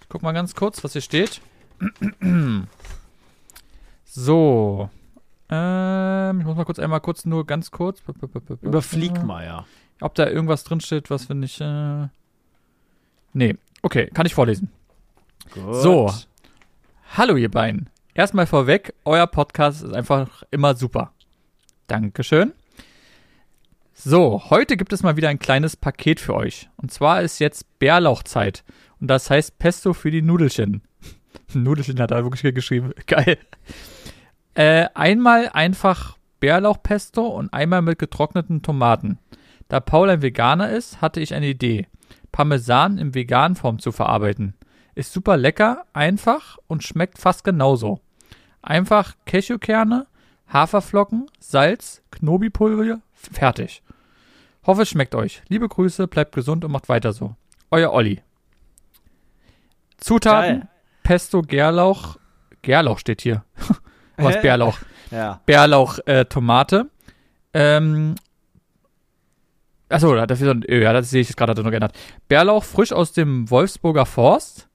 Ich guck mal ganz kurz, was hier steht. So. Ähm, ich muss mal kurz einmal kurz nur ganz kurz. überflieg mal, ja. Ob da irgendwas drinsteht, was finde ich. Äh nee. Okay, kann ich vorlesen. Gut. So. Hallo, ihr beiden. Erstmal vorweg, euer Podcast ist einfach immer super. Dankeschön. So, heute gibt es mal wieder ein kleines Paket für euch. Und zwar ist jetzt Bärlauchzeit. Und das heißt Pesto für die Nudelchen. Nudelchen hat er wirklich geschrieben. Geil. Äh, einmal einfach Bärlauchpesto und einmal mit getrockneten Tomaten. Da Paul ein Veganer ist, hatte ich eine Idee. Parmesan in veganen Form zu verarbeiten. Ist super lecker, einfach und schmeckt fast genauso. Einfach Cashewkerne, Haferflocken, Salz, Knobipulver, fertig. Hoffe, es schmeckt euch. Liebe Grüße, bleibt gesund und macht weiter so. Euer Olli. Zutaten: Geil. Pesto, Gärlauch. Gärlauch steht hier. Was? Bärlauch? Ja. Bärlauch, äh, Tomate. Ähm. Achso, da hat so ein Ö, ja, das sehe ich jetzt gerade, hat er noch geändert. Bärlauch frisch aus dem Wolfsburger Forst.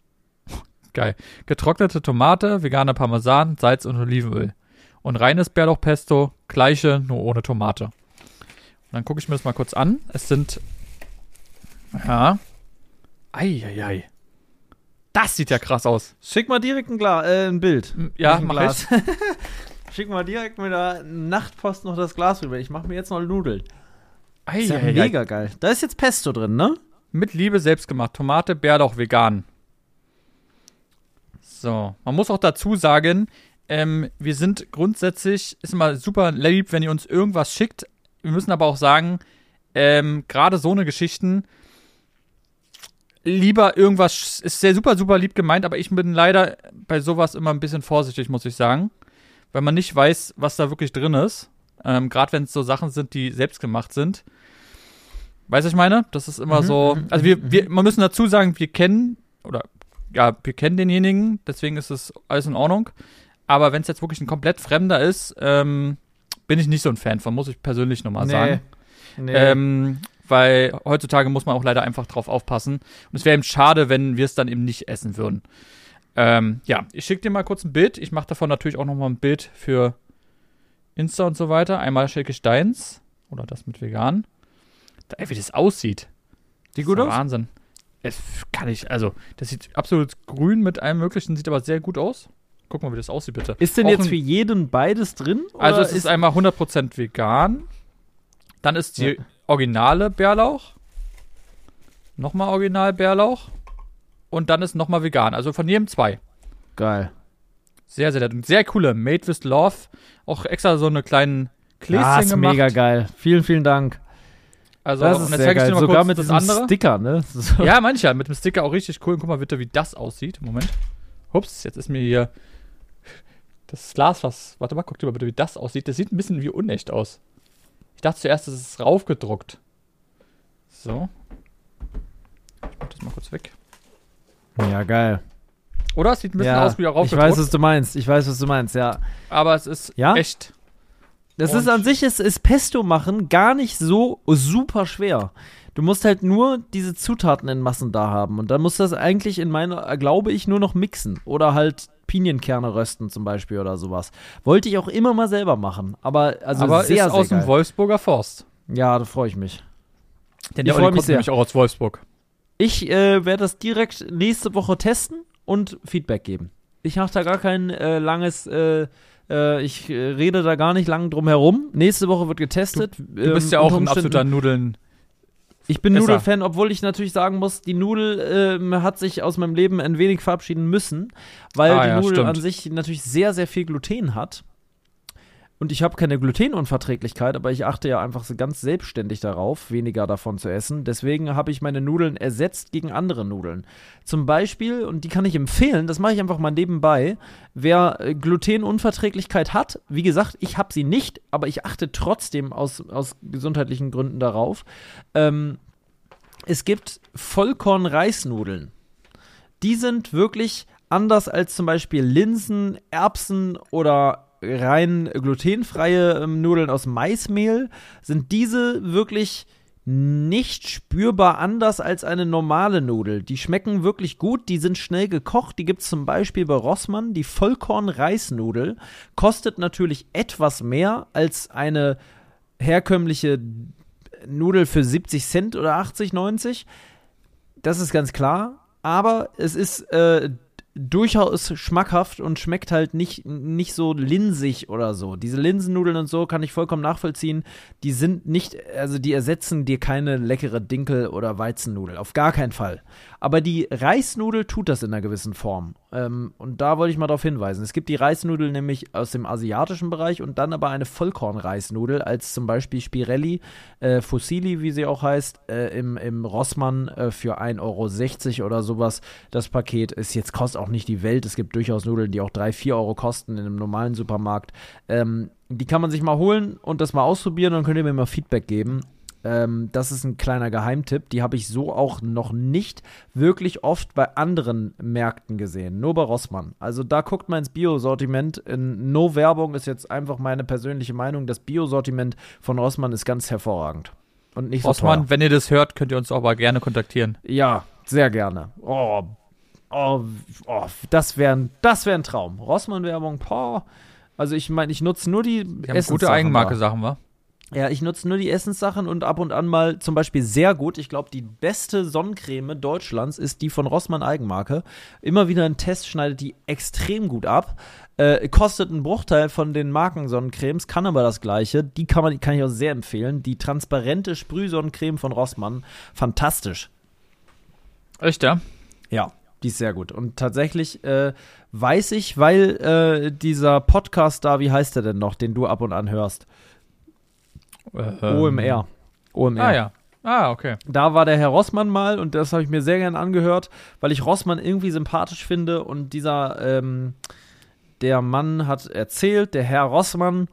Geil. Getrocknete Tomate, veganer Parmesan, Salz und Olivenöl. Und reines Bärlauchpesto, gleiche, nur ohne Tomate. Und dann gucke ich mir das mal kurz an. Es sind. Ja. Eieiei. Das sieht ja krass aus. Schick mal direkt ein, Gla äh, ein Bild. Ja, ein mach Glas. ich. Schick mal direkt mit der Nachtpost noch das Glas rüber. Ich mache mir jetzt noch Nudeln. Ist ja Eieiei. mega geil. Da ist jetzt Pesto drin, ne? Mit Liebe selbst gemacht. Tomate, Bärlauch, vegan. So, man muss auch dazu sagen, ähm, wir sind grundsätzlich, ist immer super lieb, wenn ihr uns irgendwas schickt. Wir müssen aber auch sagen, ähm, gerade so eine Geschichten, lieber irgendwas, ist sehr super, super lieb gemeint, aber ich bin leider bei sowas immer ein bisschen vorsichtig, muss ich sagen. Weil man nicht weiß, was da wirklich drin ist. Ähm, gerade wenn es so Sachen sind, die selbst gemacht sind. Weißt du, ich meine? Das ist immer Mhm, so. mhm, Also wir, wir, man müssen dazu sagen, wir kennen, oder ja, wir kennen denjenigen, deswegen ist es alles in Ordnung. Aber wenn es jetzt wirklich ein komplett Fremder ist, ähm, bin ich nicht so ein Fan von, muss ich persönlich nochmal sagen. Nee. Ähm, weil heutzutage muss man auch leider einfach drauf aufpassen. Und es wäre eben schade, wenn wir es dann eben nicht essen würden. Ähm, ja, ich schicke dir mal kurz ein Bild. Ich mache davon natürlich auch nochmal ein Bild für Insta und so weiter. Einmal schicke ich deins. Oder das mit vegan. Da, ey, wie das aussieht. Sieht gut ist aus? Wahnsinn. Es kann ich, also, das sieht absolut grün mit allem möglichen, sieht aber sehr gut aus. Guck mal, wie das aussieht, bitte. Ist denn Auch jetzt ein- für jeden beides drin? Also es ist einmal 100% vegan. Dann ist die Ja. originale Bärlauch. Nochmal original Bärlauch. Und dann ist nochmal vegan. Also von jedem zwei. geil. Sehr, sehr, sehr coole. Made with Love. Auch extra so eine kleinen Gläschen Ah, ist gemacht. mega geil. Vielen, vielen Dank. Also, Das und ist jetzt sehr zeige ich geil. dir mal Sogar kurz mit das andere. Sticker, ne? So. Ja, mancher. Mit dem Sticker auch richtig cool. Und guck mal bitte, wie das aussieht. Moment. Ups, jetzt ist mir hier das Glas was. Warte mal, guck dir mal bitte, wie das aussieht. Das sieht ein bisschen wie unecht aus. Ich dachte zuerst, das ist raufgedruckt. So. Ich mach das mal kurz weg. Ja, geil. Oder? Es sieht ein bisschen ja, aus wie ich raufgedruckt. weiß, was du meinst. Ich weiß, was du meinst, ja. aber es ist Ja? echt. Das Und- ist an sich, ist, ist Pesto machen gar nicht so super schwer. Du musst halt nur diese Zutaten in Massen da haben. Und dann musst du das eigentlich in meiner, glaube ich, nur noch mixen. Oder halt Pinienkerne rösten zum Beispiel oder sowas. Wollte ich auch immer mal selber machen. Aber also aber sehr, ist aus sehr dem geil. Wolfsburger Forst. Ja, da freue ich mich. Denn Ich der freu Olli mich sehr. nämlich auch aus Wolfsburg. Ich äh, werde das direkt nächste Woche testen und Feedback geben. Ich mache da gar kein äh, langes, äh, äh, ich äh, rede da gar nicht lang drum herum. Nächste Woche wird getestet. Du bist ja auch ein absoluter Nudeln-Fan. Ich bin. Nudelfan, obwohl ich natürlich sagen muss, die Nudel ähm, hat sich aus meinem Leben ein wenig verabschieden müssen, weil Ah, die ja, Nudel stimmt. an sich natürlich sehr, sehr viel Gluten hat. Und ich habe keine Glutenunverträglichkeit, aber ich achte ja einfach so ganz selbstständig darauf, weniger davon zu essen. Deswegen habe ich meine Nudeln ersetzt gegen andere Nudeln. Zum Beispiel, und die kann ich empfehlen, das mache ich einfach mal nebenbei, wer äh, Glutenunverträglichkeit hat, wie gesagt, ich habe sie nicht, aber ich achte trotzdem aus, aus gesundheitlichen Gründen darauf. Ähm, es gibt Vollkorn-Reisnudeln. Die sind wirklich anders als zum Beispiel Linsen, Erbsen oder rein glutenfreie ähm, Nudeln aus Maismehl. Sind diese wirklich nicht spürbar anders als eine normale Nudel. Die schmecken wirklich gut, die sind schnell gekocht. Die gibt es zum Beispiel bei Rossmann. Die Vollkorn-Reisnudel kostet natürlich etwas mehr als eine herkömmliche Nudel für 70 Cent oder 80, 90. Das ist ganz klar. Aber es ist äh, durchaus schmackhaft und schmeckt halt nicht, nicht so linsig oder so. Diese Linsennudeln und so kann ich vollkommen nachvollziehen. Die sind nicht, also die ersetzen dir keine leckere Dinkel- oder Weizennudel. Auf gar keinen Fall. Aber die Reisnudel tut das in einer gewissen Form. Ähm, und da wollte ich mal darauf hinweisen. Es gibt die Reisnudel nämlich aus dem asiatischen Bereich und dann aber eine Vollkornreisnudel als zum Beispiel Spirelli, äh, Fusilli, wie sie auch heißt, äh, im, im Rossmann äh, für 1,60 Euro oder sowas. Das Paket ist jetzt kostet auch nicht die Welt. Es gibt durchaus Nudeln, die auch 3, 4 Euro kosten in einem normalen Supermarkt. Ähm, die kann man sich mal holen und das mal ausprobieren und dann könnt ihr mir mal Feedback geben. Ähm, das ist ein kleiner Geheimtipp. Die habe ich so auch noch nicht wirklich oft bei anderen Märkten gesehen. Nur bei Rossmann. Also da guckt mal ins Bio-Sortiment. In No Werbung ist jetzt einfach meine persönliche Meinung. Das Bio-Sortiment von Rossmann ist ganz hervorragend. Und nicht so Osman, teuer. wenn ihr das hört, könnt ihr uns auch mal gerne kontaktieren. Ja, sehr gerne. Oh, oh, oh das wäre ein, das wär ein Traum. Rossmann-Werbung, boah. Also ich meine, ich nutze nur die Die haben gute Essenssachen Eigenmarke, da. Sachen, wa? Ja, ich nutze nur die Essenssachen und ab und an mal zum Beispiel sehr gut. Ich glaube, die beste Sonnencreme Deutschlands ist die von Rossmann Eigenmarke. Immer wieder ein Test schneidet die extrem gut ab. Äh, kostet einen Bruchteil von den Markensonnencremes, kann aber das gleiche. Die kann, man, die kann ich auch sehr empfehlen. Die transparente Sprühsonnencreme von Rossmann, fantastisch. Echt, ja? Ja, die ist sehr gut. Und tatsächlich äh, weiß ich, weil äh, dieser Podcast da, wie heißt der denn noch, den du ab und an hörst? OMR. OMR. Ah, ja. Ah, okay. Da war der Herr Rossmann mal und das habe ich mir sehr gern angehört, weil ich Rossmann irgendwie sympathisch finde und dieser, ähm, der Mann hat erzählt, der Herr Rossmann,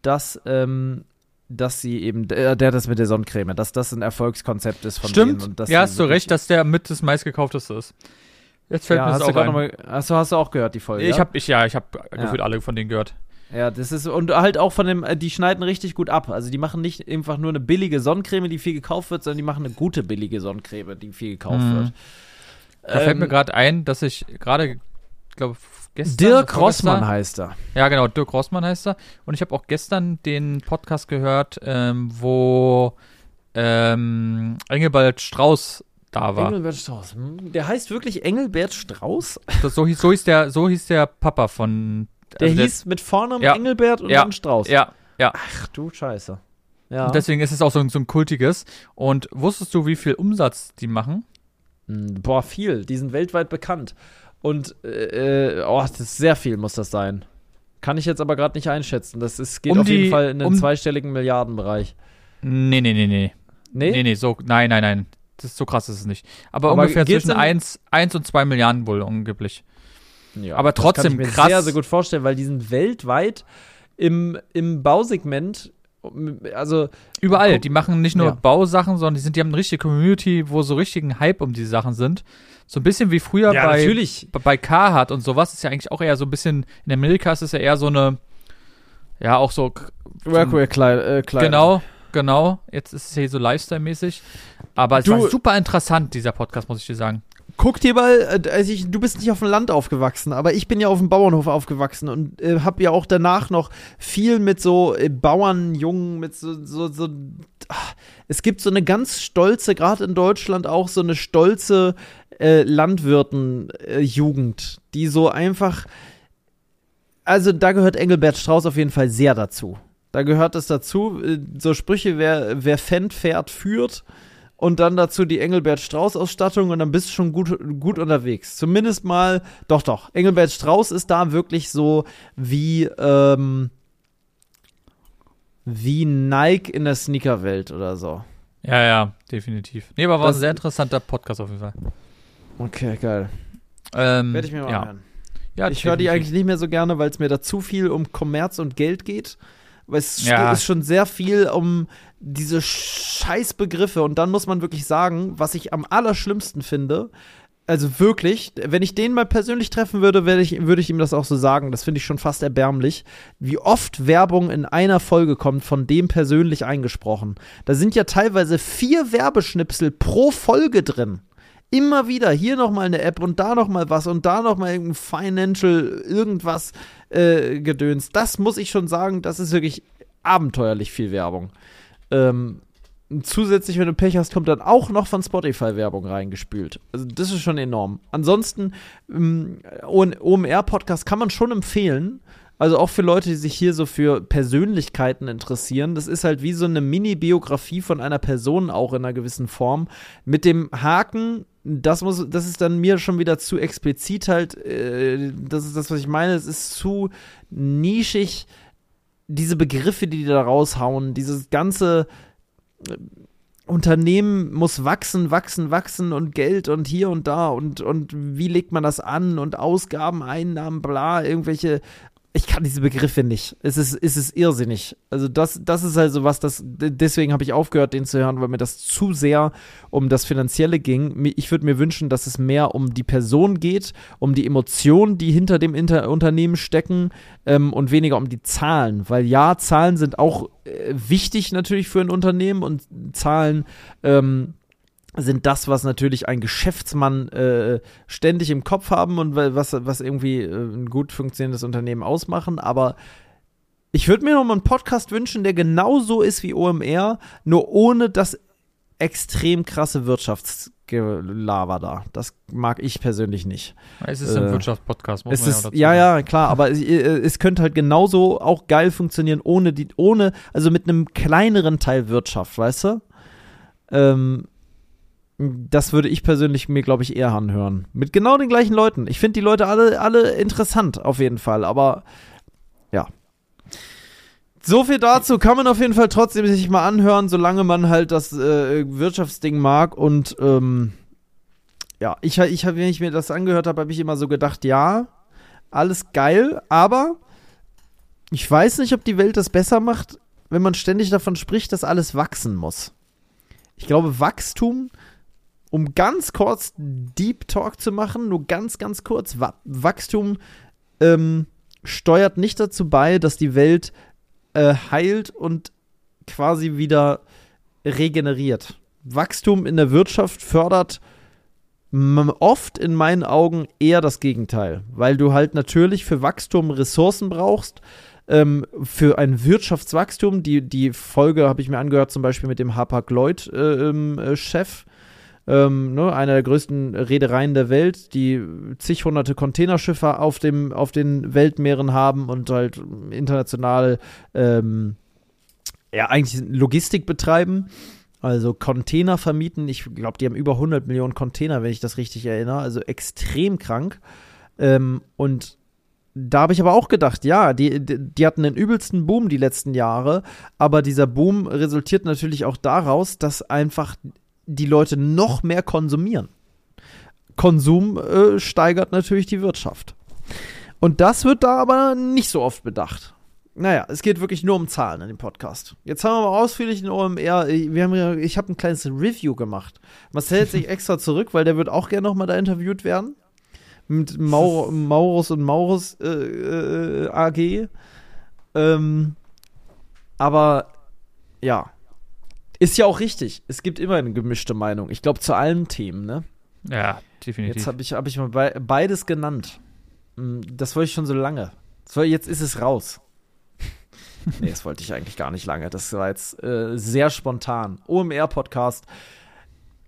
dass, ähm, dass sie eben, der, der hat das mit der Sonnencreme, dass das ein Erfolgskonzept ist von Stimmt. denen. Dass ja, hast du recht, dass der mit das meistgekaufteste ist. Jetzt fällt Ja, mir das auch ein. mal, hast, du, hast du auch gehört, die Folge? ich ja? hab, ich, ja, ich habe gefühlt alle von denen gehört. Ja, das ist, und halt auch von dem, äh, die schneiden richtig gut ab. Also die machen nicht einfach nur eine billige Sonnencreme, die viel gekauft wird, sondern die machen eine gute billige Sonnencreme, die viel gekauft Mhm. wird. Da fällt mir Ähm, gerade ein, dass ich gerade, ich glaube, gestern. Dirk Rossmann heißt er. Ja, genau, Dirk Rossmann heißt er. Und ich habe auch gestern den Podcast gehört, ähm, wo ähm, Engelbert Strauß da war. Engelbert Strauß. Hm, Der heißt wirklich Engelbert Strauß? Das, so, hieß, so, hieß der, so hieß der Papa von. Der also hieß mit Vornamen Ja. Engelbert und Ja. dann Strauß. Ja, ja. Ach du Scheiße. Ja. Und deswegen ist es auch so, ein- so ein kultiges. Und wusstest du, wie viel Umsatz die machen? Hm, Boah, viel. Die sind weltweit bekannt. Und, äh, äh, oh, das ist sehr viel muss das sein. Kann ich jetzt aber gerade nicht einschätzen. Das ist, geht Um auf jeden die- Fall in den um- zweistelligen Milliardenbereich. Nee, nee, nee, nee. Nee? Nee, nee, so, nein, nein, nein. Das ist so krass ist es nicht. Aber, Aber ungefähr zwischen denn- 1, 1 und 2 Milliarden wohl angeblich. Ja, Aber das trotzdem kann ich mir krass. sehr, sehr gut vorstellen, weil die sind weltweit im, im Bausegment, also Überall. Guck- Die machen nicht nur Ja. Bausachen, sondern die, sind, die haben eine richtige Community, wo so richtigen Hype um diese Sachen sind. So ein bisschen wie früher ja, bei, natürlich. bei Carhartt und sowas. Ist ja eigentlich auch eher so ein bisschen, in Amerika ist es ja eher so eine, ja, auch so, Workwear-Kleid. Äh, genau, genau. Jetzt ist es hier so Lifestyle-mäßig. Aber es Du- war super interessant, dieser Podcast, muss ich dir sagen. Guck dir mal, äh, also ich, du bist nicht auf dem Land aufgewachsen, aber ich bin ja auf dem Bauernhof aufgewachsen und äh, habe ja auch danach noch viel mit so äh, Bauernjungen, mit so, so, so ach, es gibt so eine ganz stolze, gerade in Deutschland auch so eine stolze äh, Landwirten-Jugend, die so einfach, also da gehört Engelbert Strauß auf jeden Fall sehr dazu. Da gehört es dazu, äh, so Sprüche, wer, wer fährt, fährt, führt. Und dann dazu die Engelbert Strauß-Ausstattung und dann bist du schon gut, gut unterwegs. Zumindest mal, doch, doch. Engelbert Strauß ist da wirklich so wie, ähm, wie Nike in der Sneakerwelt oder so. Ja, ja, definitiv. Nee, aber war Das- ein sehr interessanter Podcast auf jeden Fall. Okay, geil. Ähm, Werde ich mir mal ja. anhören. Ja, ich höre die eigentlich nicht mehr so gerne, weil es mir da zu viel um Kommerz und Geld geht. Weil es Ja. ist schon sehr viel um diese Scheißbegriffe. Und dann muss man wirklich sagen, was ich am allerschlimmsten finde, also wirklich, wenn ich den mal persönlich treffen würde, würde ich, würde ich ihm das auch so sagen. Das finde ich schon fast erbärmlich, wie oft Werbung in einer Folge kommt, von dem persönlich eingesprochen. Da sind ja teilweise vier Werbeschnipsel pro Folge drin. Immer wieder hier nochmal eine App und da nochmal was und da nochmal irgendein Financial irgendwas äh, gedöns. Das muss ich schon sagen, das ist wirklich abenteuerlich viel Werbung. Ähm, zusätzlich, wenn du Pech hast, kommt dann auch noch von Spotify Werbung reingespült. Also das ist schon enorm. Ansonsten, ähm, OMR-Podcast kann man schon empfehlen. Also auch für Leute, die sich hier so für Persönlichkeiten interessieren. Das ist halt wie so eine Mini-Biografie von einer Person auch in einer gewissen Form. Mit dem Haken, das muss, das ist dann mir schon wieder zu explizit halt. Äh, das ist das, was ich meine. Es ist zu nischig. Diese Begriffe, die die da raushauen, dieses ganze äh, Unternehmen muss wachsen, wachsen, wachsen und Geld und hier und da und, und wie legt man das an und Ausgaben, Einnahmen, bla, irgendwelche. Ich kann diese Begriffe nicht. Es ist, es ist irrsinnig. Also, das, das ist also was, das, deswegen habe ich aufgehört, den zu hören, weil mir das zu sehr um das Finanzielle ging. Ich würde mir wünschen, dass es mehr um die Person geht, um die Emotionen, die hinter dem Inter Unternehmen stecken ähm, und weniger um die Zahlen. Weil ja, Zahlen sind auch äh, wichtig natürlich für ein Unternehmen und Zahlen ähm, sind das, was natürlich ein Geschäftsmann äh, ständig im Kopf haben und wa- was, was irgendwie äh, ein gut funktionierendes Unternehmen ausmachen. Aber ich würde mir noch mal einen Podcast wünschen, der genauso ist wie OMR, nur ohne das extrem krasse Wirtschaftsgelaber da. Das mag ich persönlich nicht. Es ist ein Äh, Wirtschaftspodcast, muss man ist, ja dazu ja, sagen. ja, klar, aber es, äh, es könnte halt genauso auch geil funktionieren, ohne die, ohne, also mit einem kleineren Teil Wirtschaft, weißt du? Ähm, das würde ich persönlich mir, glaube ich, eher anhören. Mit genau den gleichen Leuten. Ich finde die Leute alle, alle interessant, auf jeden Fall, aber ja. So viel dazu kann man auf jeden Fall trotzdem sich mal anhören, solange man halt das äh, Wirtschaftsding mag und ähm, ja, ich, ich hab, wenn ich mir das angehört habe, habe ich immer so gedacht, ja, alles geil, aber ich weiß nicht, ob die Welt das besser macht, wenn man ständig davon spricht, dass alles wachsen muss. Ich glaube, Wachstum, um ganz kurz Deep Talk zu machen, nur ganz, ganz kurz, Wa Wachstum ähm, steuert nicht dazu bei, dass die Welt äh, heilt und quasi wieder regeneriert. Wachstum in der Wirtschaft fördert oft in meinen Augen eher das Gegenteil, weil du halt natürlich für Wachstum Ressourcen brauchst. Ähm, für ein Wirtschaftswachstum, die, die Folge habe ich mir angehört, zum Beispiel mit dem Hapag-Lloyd-Chef, ähm, ne, einer der größten Reedereien der Welt, die zig hunderte Containerschiffe auf, dem, auf den Weltmeeren haben und halt international ähm, ja, eigentlich Logistik betreiben. Also Container vermieten. Ich glaube, die haben über 100 Millionen Container, wenn ich das richtig erinnere. Also extrem krank. Ähm, und da habe ich aber auch gedacht, ja, die, die hatten den übelsten Boom die letzten Jahre, aber dieser Boom resultiert natürlich auch daraus, dass einfach die Leute noch mehr konsumieren. Konsum äh, steigert natürlich die Wirtschaft. Und das wird da aber nicht so oft bedacht. Naja, es geht wirklich nur um Zahlen in dem Podcast. Jetzt haben wir mal ausführlich in OMR, wir haben ja, ich habe ein kleines Review gemacht. Marcel hält sich extra zurück, weil der wird auch gerne nochmal da interviewt werden. Mit Mau Maurus und Maurus äh, äh, AG. Ähm, aber ja, ist ja auch richtig. Es gibt immer eine gemischte Meinung. Ich glaube zu allen Themen, ne? Ja, definitiv. Jetzt habe ich, hab ich mal bei, beides genannt. Mm, Das wollte ich schon so lange. Jetzt ist es raus. nee, das wollte ich eigentlich gar nicht lange. Das war jetzt äh, sehr spontan. OMR-Podcast.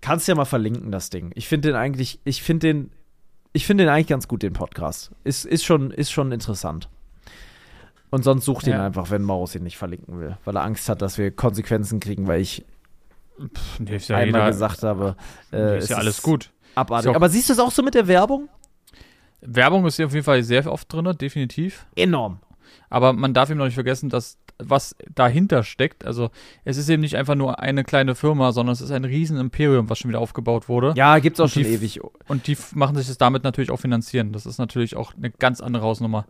Kannst ja mal verlinken, das Ding. Ich finde den eigentlich, ich finde den, ich finde den eigentlich ganz gut, den Podcast. Ist, ist, schon, ist schon interessant. Und sonst sucht ihn Ja. einfach, wenn Maurus ihn nicht verlinken will, weil er Angst hat, dass wir Konsequenzen kriegen, weil ich Pff, nee, ja einmal jeder- gesagt habe. Äh, ist ja alles gut. Abartig. Aber siehst du es auch so mit der Werbung? Werbung ist hier auf jeden Fall sehr oft drin, definitiv. Enorm. Aber man darf eben noch nicht vergessen, dass was dahinter steckt, also es ist eben nicht einfach nur eine kleine Firma, sondern es ist ein riesen Imperium, was schon wieder aufgebaut wurde. Ja, gibt's auch Und schon die- ewig. Und die machen sich das damit natürlich auch finanzieren. Das ist natürlich auch eine ganz andere Hausnummer.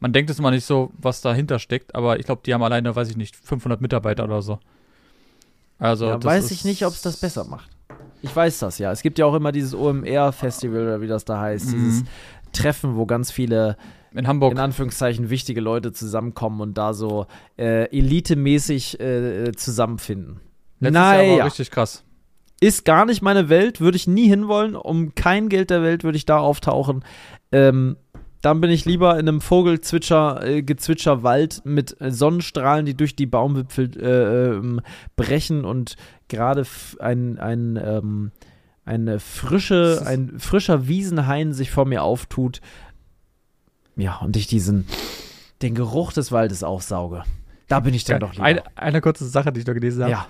Man denkt es immer nicht so, was dahinter steckt, aber ich glaube, die haben alleine, weiß ich nicht, 500 Mitarbeiter oder so. Also, Ja, weiß ich nicht, ob es das besser macht. Ich weiß das ja. Es gibt ja auch immer dieses OMR-Festival oder wie das da heißt. Dieses Mhm. Treffen, wo ganz viele, In Hamburg. in Anführungszeichen, wichtige Leute zusammenkommen und da so äh, elitemäßig äh, zusammenfinden. Letztes Jahr war naja, richtig krass. ist gar nicht meine Welt, würde ich nie hinwollen. Um kein Geld der Welt würde ich da auftauchen. Ähm, dann bin ich lieber in einem Vogelzwitscher, äh, mit Sonnenstrahlen, die durch die Baumwipfel äh, ähm, brechen und gerade ein, ein, ähm, eine frische, ein frischer Wiesenhain sich vor mir auftut. Ja, und ich diesen, den Geruch des Waldes aufsauge. Da bin ich dann doch lieber. Eine, eine kurze Sache, die ich noch gelesen habe. ja.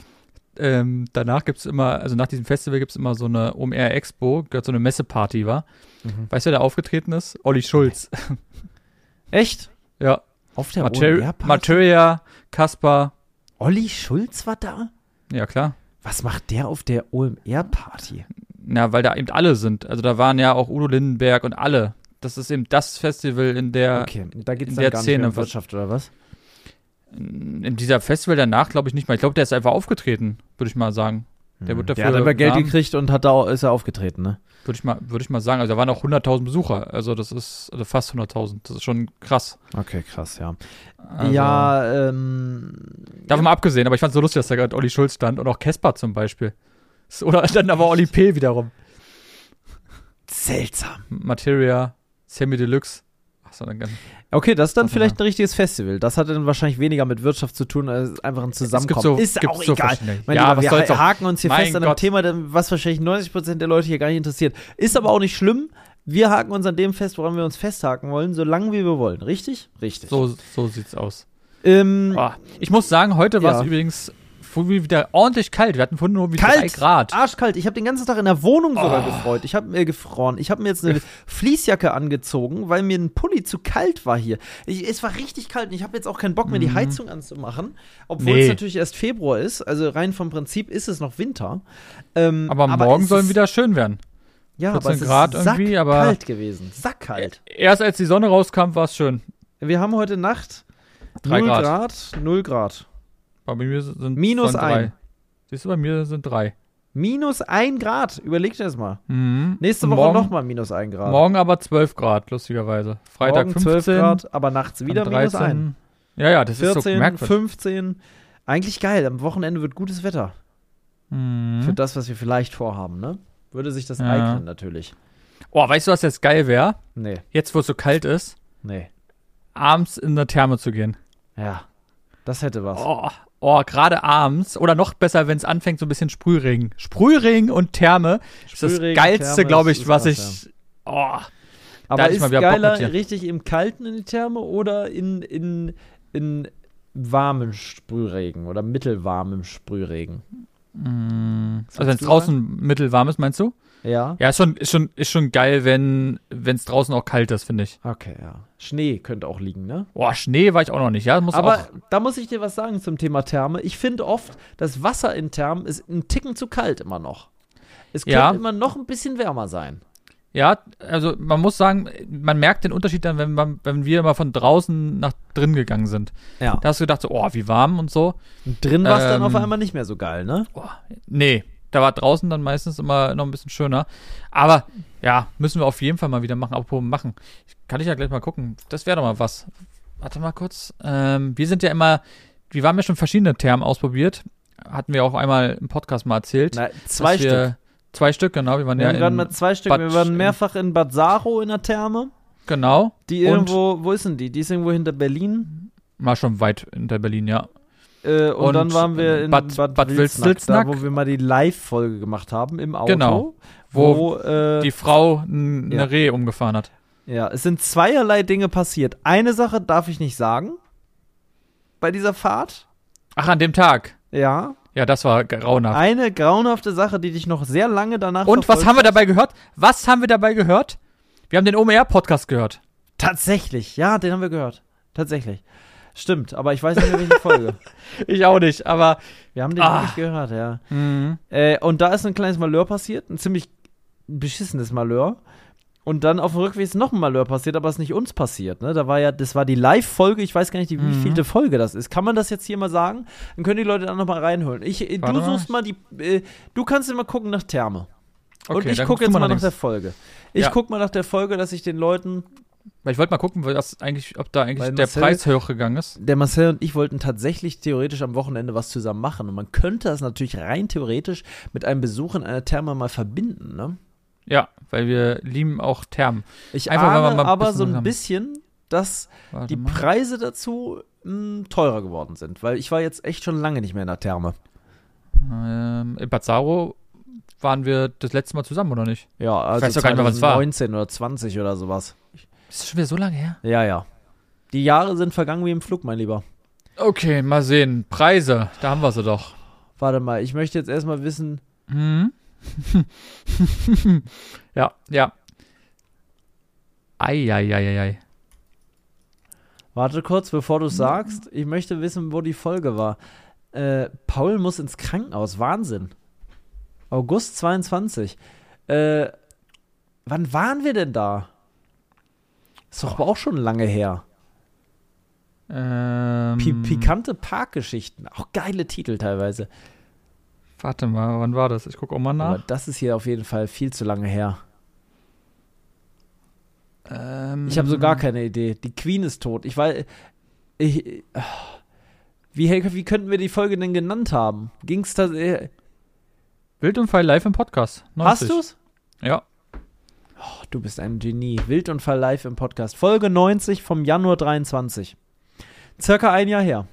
Ähm, danach gibt es immer, also nach diesem Festival gibt es immer so eine OMR Expo, gehört so eine Messeparty, war. Mhm. Weißt du, wer da aufgetreten ist? Olli Schulz. Echt? ja. Auf der Mater OMR-Party? Materia, Kaspar. Olli Schulz war da? Ja, klar. Was macht der auf der OMR-Party? Ja, weil da eben alle sind. Also da waren ja auch Udo Lindenberg und alle. Das ist eben das Festival in der, Okay, da geht es dann der gar Szene, nicht um Wirtschaft oder was? in dieser Festival danach glaube ich nicht mal. Ich glaube, der ist einfach aufgetreten, würde ich mal sagen. Der wird Der dafür hat aber Geld Namen- gekriegt und hat da, ist er aufgetreten, ne? Würde ich mal, würde ich mal sagen. Also da waren auch 100.000 Besucher. Also das ist, also fast 100.000. Das ist schon krass. Okay, krass, ja. Also, ja, ähm. Davon mal abgesehen, aber ich fand es so lustig, dass da gerade Olli Schulz stand und auch Kesper zum Beispiel. Oder dann aber Olli P. wiederum. Seltsam. Materia, Semi Deluxe. Achso, dann ganz. Okay, das ist dann vielleicht ein richtiges Festival. Das hat dann wahrscheinlich weniger mit Wirtschaft zu tun, als einfach ein Zusammenkommen. so- ist auch so egal. Mein Ja, Lieber, was wir haken uns hier fest an einem. Thema, was wahrscheinlich 90% der Leute hier gar nicht interessiert. Ist aber auch nicht schlimm. Wir haken uns an dem fest, woran wir uns festhaken wollen, so lange wie wir wollen. Richtig? Richtig. So, so sieht's aus. Ähm, Boah. Ich muss sagen, heute war es Ja. übrigens vorhin wieder ordentlich kalt. Wir hatten vorhin nur wie drei Kalt, Grad. arschkalt. Ich habe den ganzen Tag in der Wohnung sogar Oh. gefreut. Ich habe mir gefroren. Ich habe mir jetzt eine Fließjacke angezogen, weil mir ein Pulli zu kalt war hier. Ich, es war richtig kalt und ich habe jetzt auch keinen Bock mehr, die Mhm. Heizung anzumachen. Obwohl Nee. es natürlich erst Februar ist. Also rein vom Prinzip ist es noch Winter. Ähm, aber, morgen sollen wieder schön werden. ja, 14 aber es Grad ist irgendwie, aber- kalt gewesen. Sackkalt. Erst als die Sonne rauskam, war es schön. Wir haben heute Nacht Drei 0 Grad. Grad, 0 Grad. Bei mir sind Minus sind drei. ein. Siehst du, bei mir sind drei. Minus 1 Grad. Überleg dir das mal. Mhm. Nächste Woche nochmal minus 1 Grad. Morgen aber 12 Grad, lustigerweise. Freitag Morgen 15 12 Grad, aber nachts wieder minus 1. Ja, ja, das ist so 14, merkwürdig. 15. Eigentlich geil. Am Wochenende wird gutes Wetter. Für Mhm. das, was wir vielleicht vorhaben, ne? Würde sich das Ja. eignen, natürlich. Oh, weißt du, was jetzt geil wäre? Nee, Jetzt, wo es so kalt ist, nee. abends in der Therme zu gehen. Ja. Das hätte was. Oh, oh gerade abends. Oder noch besser, wenn es anfängt, so ein bisschen Sprühring. Sprühring und Therme ist das Geilste, glaube ich, ist was ich. Oh, Aber ist mal wieder Bock geiler richtig im Kalten in die Therme oder in, in, in warmem Sprühregen oder mittelwarmem Sprühregen? mm, also wenn es draußen mittelwarm ist, meinst du? Ja? Ja, ist schon, ist schon, ist schon geil, wenn es draußen auch kalt ist, finde ich. Okay, ja. Schnee könnte auch liegen, ne? Boah, Schnee war ich auch noch nicht, ja. Muss Aber auch, da muss ich dir was sagen zum Thema Therme. Ich finde oft, das Wasser in Thermen ist ein Ticken zu kalt immer noch. Es könnte Ja. immer noch ein bisschen wärmer sein. ja, also man muss sagen, man merkt den Unterschied dann, wenn, man, wenn wir immer von draußen nach drin gegangen sind. Ja. Da hast du gedacht, so, oh, wie warm und so. Drin war es dann Ähm, auf einmal nicht mehr so geil, ne? Oh, nee, da war draußen dann meistens immer noch ein bisschen schöner. Aber ja, müssen wir auf jeden Fall mal wieder machen. Apropos machen. Kann ich ja gleich mal gucken. Das wäre doch mal was. Warte mal kurz. Ähm, wir sind ja immer, wir haben ja schon verschiedene Termen ausprobiert. Hatten wir auch einmal im Podcast mal erzählt. Na, zwei Stück. Wir, zwei Stück, genau. Wir waren Wir ja in, mal zwei Stück. Bad- wir waren mehrfach in Bad Saro in der Therme. genau. Die Und- irgendwo, wo ist denn die? Die ist irgendwo hinter Berlin. Mal schon weit hinter Berlin, ja. Äh, und, Und dann waren wir in Bad- Bad, Bad Wilsnack, Wilsnack. da wo wir mal die Live-Folge gemacht haben im Auto. Genau. Wo, Wo äh, Die Frau ein ja. eine Reh umgefahren hat. Ja, es sind zweierlei Dinge passiert. Eine Sache darf ich nicht sagen bei dieser Fahrt. Ach, an dem Tag. Ja. Ja, das war grauenhaft. Eine grauenhafte Sache, die dich noch sehr lange danach Und was haben wir dabei gehört? Was haben wir dabei gehört? Wir haben den OMR-Podcast gehört. Tatsächlich, ja, den haben wir gehört. Tatsächlich. Stimmt, aber ich weiß nicht mehr, welche Folge. Ich auch nicht, aber. Wir haben den Ah. wirklich gehört, ja. Mhm. Äh, und da ist ein kleines Malheur passiert, ein ziemlich beschissenes Malheur. Und dann auf dem Rückweg ist noch ein Malheur passiert, aber es ist nicht uns passiert. Ne? Da war ja, das war die Live-Folge, ich weiß gar nicht, die, wie Mhm. vielte Folge das ist. Kann man das jetzt hier mal sagen? Dann können die Leute dann nochmal reinholen. Ich, äh, du suchst mal die, äh, du kannst immer gucken nach Therme. und Okay, ich dann gucke jetzt mal nach links. der Folge. Ich Ja. guck mal nach der Folge, dass ich den Leuten, Weil ich wollte mal gucken, was eigentlich, ob da eigentlich Weil der Marcel- Preis hochgegangen ist. der Marcel und ich wollten tatsächlich theoretisch am Wochenende was zusammen machen. Und man könnte das natürlich rein theoretisch mit einem Besuch in einer Therme mal verbinden. Ne? Ja, weil wir lieben auch Thermen. Ich Einfach, ahne ein aber so ein bisschen, dass Warte die mal. Preise dazu mh, teurer geworden sind, weil ich war jetzt echt schon lange nicht mehr in der Therme. Ähm, in Bazzaro waren wir das letzte Mal zusammen, oder nicht? Ja, also weiß doch gar nicht mehr, wann es war. 2019 oder 20 oder sowas. Ist das schon wieder so lange her? Ja, ja. Die Jahre sind vergangen wie im Flug, mein Lieber. Okay, mal sehen. Preise, da haben wir sie doch. Warte mal, ich möchte jetzt erstmal wissen, Mhm. ja, ja. Eieieiei. warte kurz, bevor du sagst, ich möchte wissen, wo die Folge war. Äh, Paul muss ins Krankenhaus, Wahnsinn. August 22. Äh, wann waren wir denn da? Ist doch aber auch schon lange her. Ähm, Pi pikante Parkgeschichten. Auch geile Titel teilweise. Warte mal, wann war das? Ich gucke auch mal Aber nach. das ist hier auf jeden Fall viel zu lange her. Ähm, Ich habe so gar keine Idee. Die Queen ist tot. Ich weiß. Ich, wie, wie könnten wir die Folge denn genannt haben? Ging's da. Äh, Wildunfall live im Podcast. 90. hast du's? Ja. Oh, du bist ein Genie. Wild und Fall live im Podcast. Folge 90 vom Januar 23. Circa ein Jahr her.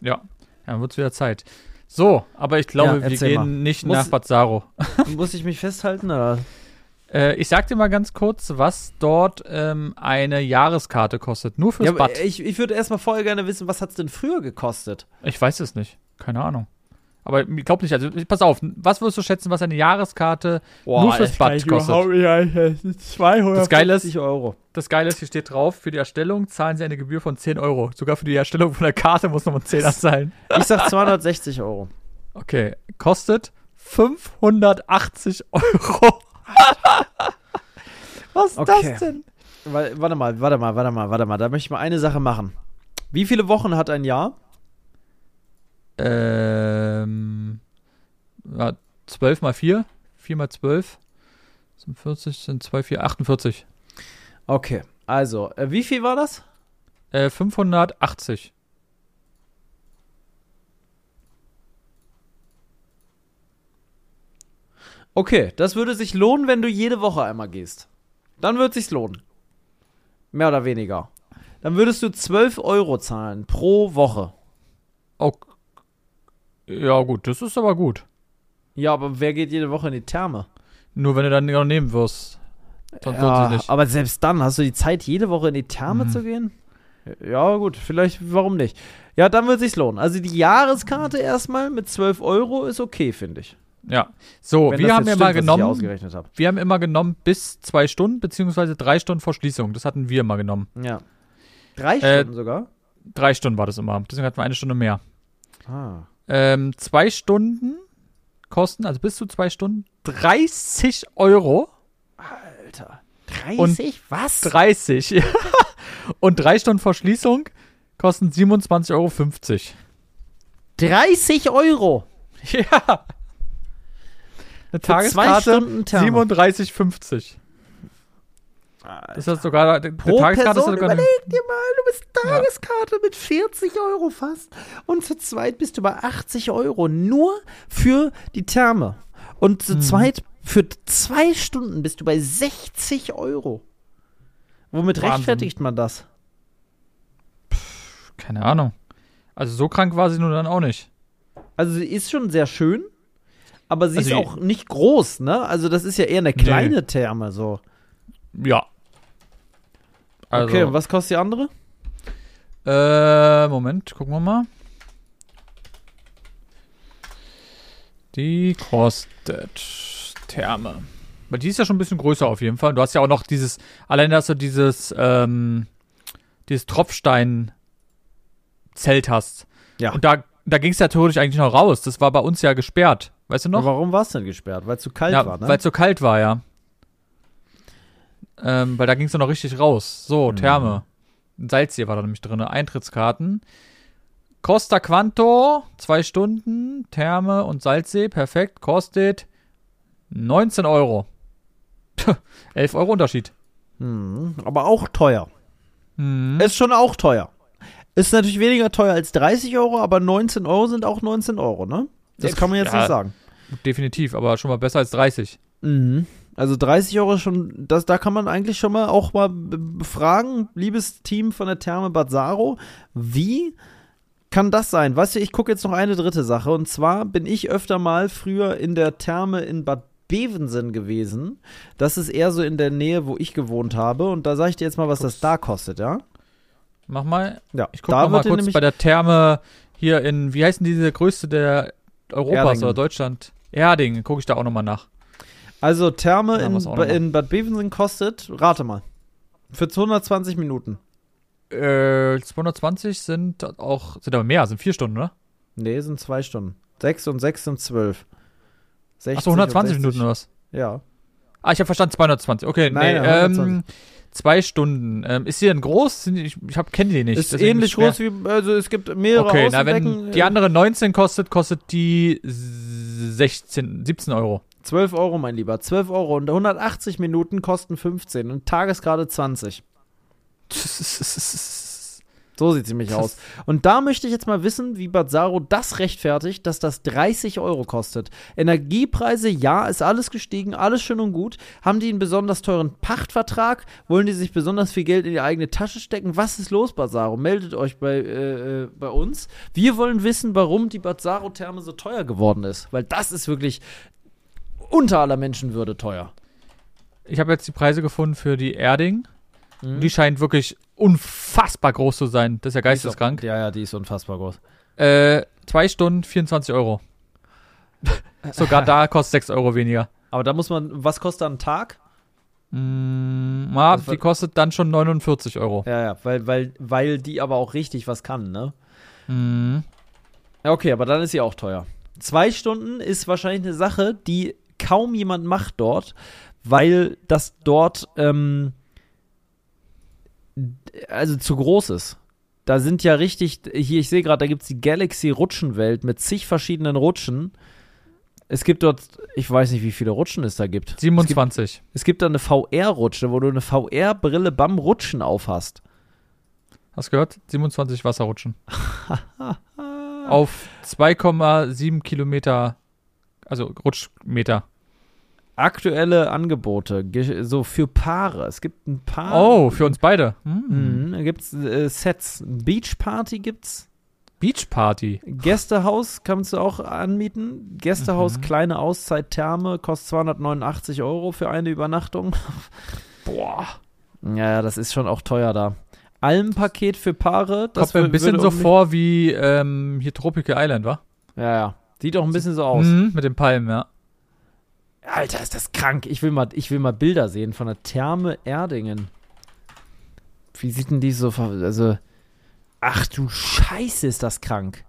Ja. Dann wird's wieder Zeit. So, aber ich glaube, Ja, wir gehen mal. nicht Muss- nach Bazzaro. Muss ich mich festhalten? Oder? Äh, ich sag dir mal ganz kurz, was dort ähm, eine Jahreskarte kostet. Nur fürs Ja, Bad. ich, ich würde erstmal vorher gerne wissen, was hat's denn früher gekostet? Ich weiß es nicht. Keine Ahnung. Aber ich glaube nicht. Also, pass auf. Was würdest du schätzen, was eine Jahreskarte nur fürs Bad ich kostet? einschätzen. 250 Das Geile ist- Euro. Das Geile ist, hier steht drauf, für die Erstellung zahlen sie eine Gebühr von 10 Euro. Sogar für die Erstellung von der Karte muss man 10 zahlen. Ich sag 260 Euro. Okay, kostet 580 Euro. Was ist Okay. das denn? Warte mal, warte mal, warte mal, warte mal. Da möchte ich mal eine Sache machen. Wie viele Wochen hat ein Jahr? Ähm, ja, 12 mal 4, 4 mal 12, sind 40, sind 2, 4, 48. Okay, also, äh, wie viel war das? Äh, 580. Okay, das würde sich lohnen, wenn du jede Woche einmal gehst. Dann würde sich's lohnen. Mehr oder weniger. Dann würdest du 12 Euro zahlen pro Woche. Oh, ja gut, das ist aber gut. Ja, aber wer geht jede Woche in die Therme? Nur wenn du dann noch nehmen wirst. Sonst Ja, sich nicht. aber selbst dann, hast du die Zeit, jede Woche in die Therme Mhm. zu gehen? Ja, gut, vielleicht, warum nicht? Ja, dann wird sich's lohnen. Also die Jahreskarte erstmal mit 12 Euro ist okay, finde ich. Ja. So, Wenn wir haben ja mal stimmt, genommen, ausgerechnet habe. wir haben immer genommen bis zwei Stunden, beziehungsweise drei Stunden vor Schließung. Das hatten wir mal genommen. Ja. Drei Äh, Stunden sogar? Drei Stunden war das immer. Deswegen hatten wir eine Stunde mehr. Ah ähm, zwei Stunden kosten, also bis zu zwei Stunden, 30 Euro. Alter. 30? Und was? 30. und drei Stunden Verschließung kosten 27,50 Euro. 30 Euro? Ja. Eine Für Tageskarte 37,50. Alter. Das ist sogar Pro Tageskarte Person, ist sogar überleg dir mal, du bist Tageskarte ja. mit 40 Euro fast und zu zweit bist du bei 80 Euro nur für die Therme. Und zu hm. zweit für zwei Stunden bist du bei 60 Euro. Womit Wahnsinn. rechtfertigt man das? Pff, keine Ahnung. Also so krank war sie nun dann auch nicht. Also sie ist schon sehr schön, aber sie also ist auch nicht groß, ne? Also das ist ja eher eine kleine nee. Therme so. Ja, also, Okay, und was kostet die andere? Äh, Moment, gucken wir mal. Die kostet Therme. Weil die ist ja schon ein bisschen größer auf jeden Fall. Du hast ja auch noch dieses, allein dass du dieses, ähm, dieses Tropfstein-Zelt hast. Ja. Und da, da ging es ja theoretisch eigentlich noch raus. Das war bei uns ja gesperrt. Weißt du noch? Warum war es denn gesperrt? Weil es zu kalt ja, war, ne? weil es so kalt war, ja. Ähm, weil da ging es ja noch richtig raus. So, Mhm. Therme. Ein Salzsee war da nämlich drin. Eintrittskarten. Costa Quanto, zwei Stunden, Therme und Salzsee, perfekt, kostet 19 Euro. 11 Euro Unterschied. Hm, aber auch teuer. Hm. Ist schon auch teuer. Ist natürlich weniger teuer als 30 Euro, aber 19 Euro sind auch 19 Euro, ne? Das kann man jetzt ja. nicht sagen. Definitiv, aber schon mal besser als 30. Mhm. Also 30 Euro schon, das, da kann man eigentlich schon mal auch mal fragen, liebes Team von der Therme Bad Saro, wie kann das sein? Weißt du, ich gucke jetzt noch eine dritte Sache und zwar bin ich öfter mal früher in der Therme in Bad Bevensen gewesen. Das ist eher so in der Nähe, wo ich gewohnt habe und da sage ich dir jetzt mal, was das da kostet, ja? Mach mal. Ja, Ich gucke mal kurz bei der Therme hier in, wie heißt denn diese größte der Europas Erdingen. oder Deutschland? Erding, gucke ich da auch nochmal nach. Also Therme Ja, in, in Bad Bevensen kostet, rate mal, für 220 Minuten. Äh, 220 sind auch, sind aber mehr, sind vier Stunden, oder? Nee, sind zwei Stunden. Sechs und sechs sind zwölf. 60 Achso, 120 und 60. Minuten oder was? Ja. Ah, ich habe verstanden, 220. Okay, Nein, nee, nein, ähm, 120. zwei Stunden. Ähm, ist sie denn groß? Ich, ich hab, kenne die nicht. Ist ähnlich groß wie, also es gibt mehrere Okay, na, wenn die andere 19 kostet, kostet die 16, 17 Euro. 12 Euro, mein Lieber. 12 Euro und 180 Minuten kosten 15 und Tagesgrade 20. So sieht sie mich aus. Und da möchte ich jetzt mal wissen, wie Bad Saro das rechtfertigt, dass das 30 Euro kostet. Energiepreise, ja, ist alles gestiegen, alles schön und gut. Haben die einen besonders teuren Pachtvertrag? Wollen die sich besonders viel Geld in die eigene Tasche stecken? Was ist los, Bad Saro? Meldet euch bei, äh, äh, bei uns. Wir wollen wissen, warum die Bad Saro-Therme so teuer geworden ist. Weil das ist wirklich unter aller Menschenwürde teuer. Ich habe jetzt die Preise gefunden für die Erding. Mhm. Die scheint wirklich unfassbar groß zu sein. Das ist ja geisteskrank. Ja, ja, die ist unfassbar groß. Äh, zwei Stunden, 24 Euro. Sogar da kostet 6 Euro weniger. Aber da muss man, was kostet ein Tag? Mm, ah, war- die kostet dann schon 49 Euro. Ja, ja, weil, weil, weil die aber auch richtig was kann, ne? Ja, okay, aber dann ist sie auch teuer. Zwei Stunden ist wahrscheinlich eine Sache, die kaum jemand macht dort, weil das dort ähm, also zu groß ist. Da sind ja richtig, hier, ich sehe gerade, da gibt es die Galaxy Rutschenwelt mit zig verschiedenen Rutschen. Es gibt dort, ich weiß nicht, wie viele Rutschen es da gibt. Es gibt, 27. es gibt da eine VR-Rutsche, wo du eine VR-Brille beim Rutschen aufhast. Hast du gehört? 27 Wasserrutschen. Auf 2,7 Kilometer, also Rutschmeter. aktuelle Angebote, ge- so für Paare. Es gibt ein paar. Oh, für uns beide. Mhm, da gibt's äh, Sets. Beach Party gibt's. Beachparty. Gästehaus kannst du auch anmieten. Gästehaus, Mhm. kleine Auszeit, Therme, kostet 289 Euro für eine Übernachtung. Boah. Ja, das ist schon auch teuer da. Almpaket für Paare. Das Kommt mir ein bisschen so vor wie ähm, hier Tropical Island, wa? Ja, ja. Sieht auch ein bisschen so aus. Mhm, mit den Palmen, ja. Alter, ist das krank. Ich will, mal, ich will mal Bilder sehen von der Therme Erdingen. Wie sieht denn die so Also. Ach du Scheiße, ist das krank.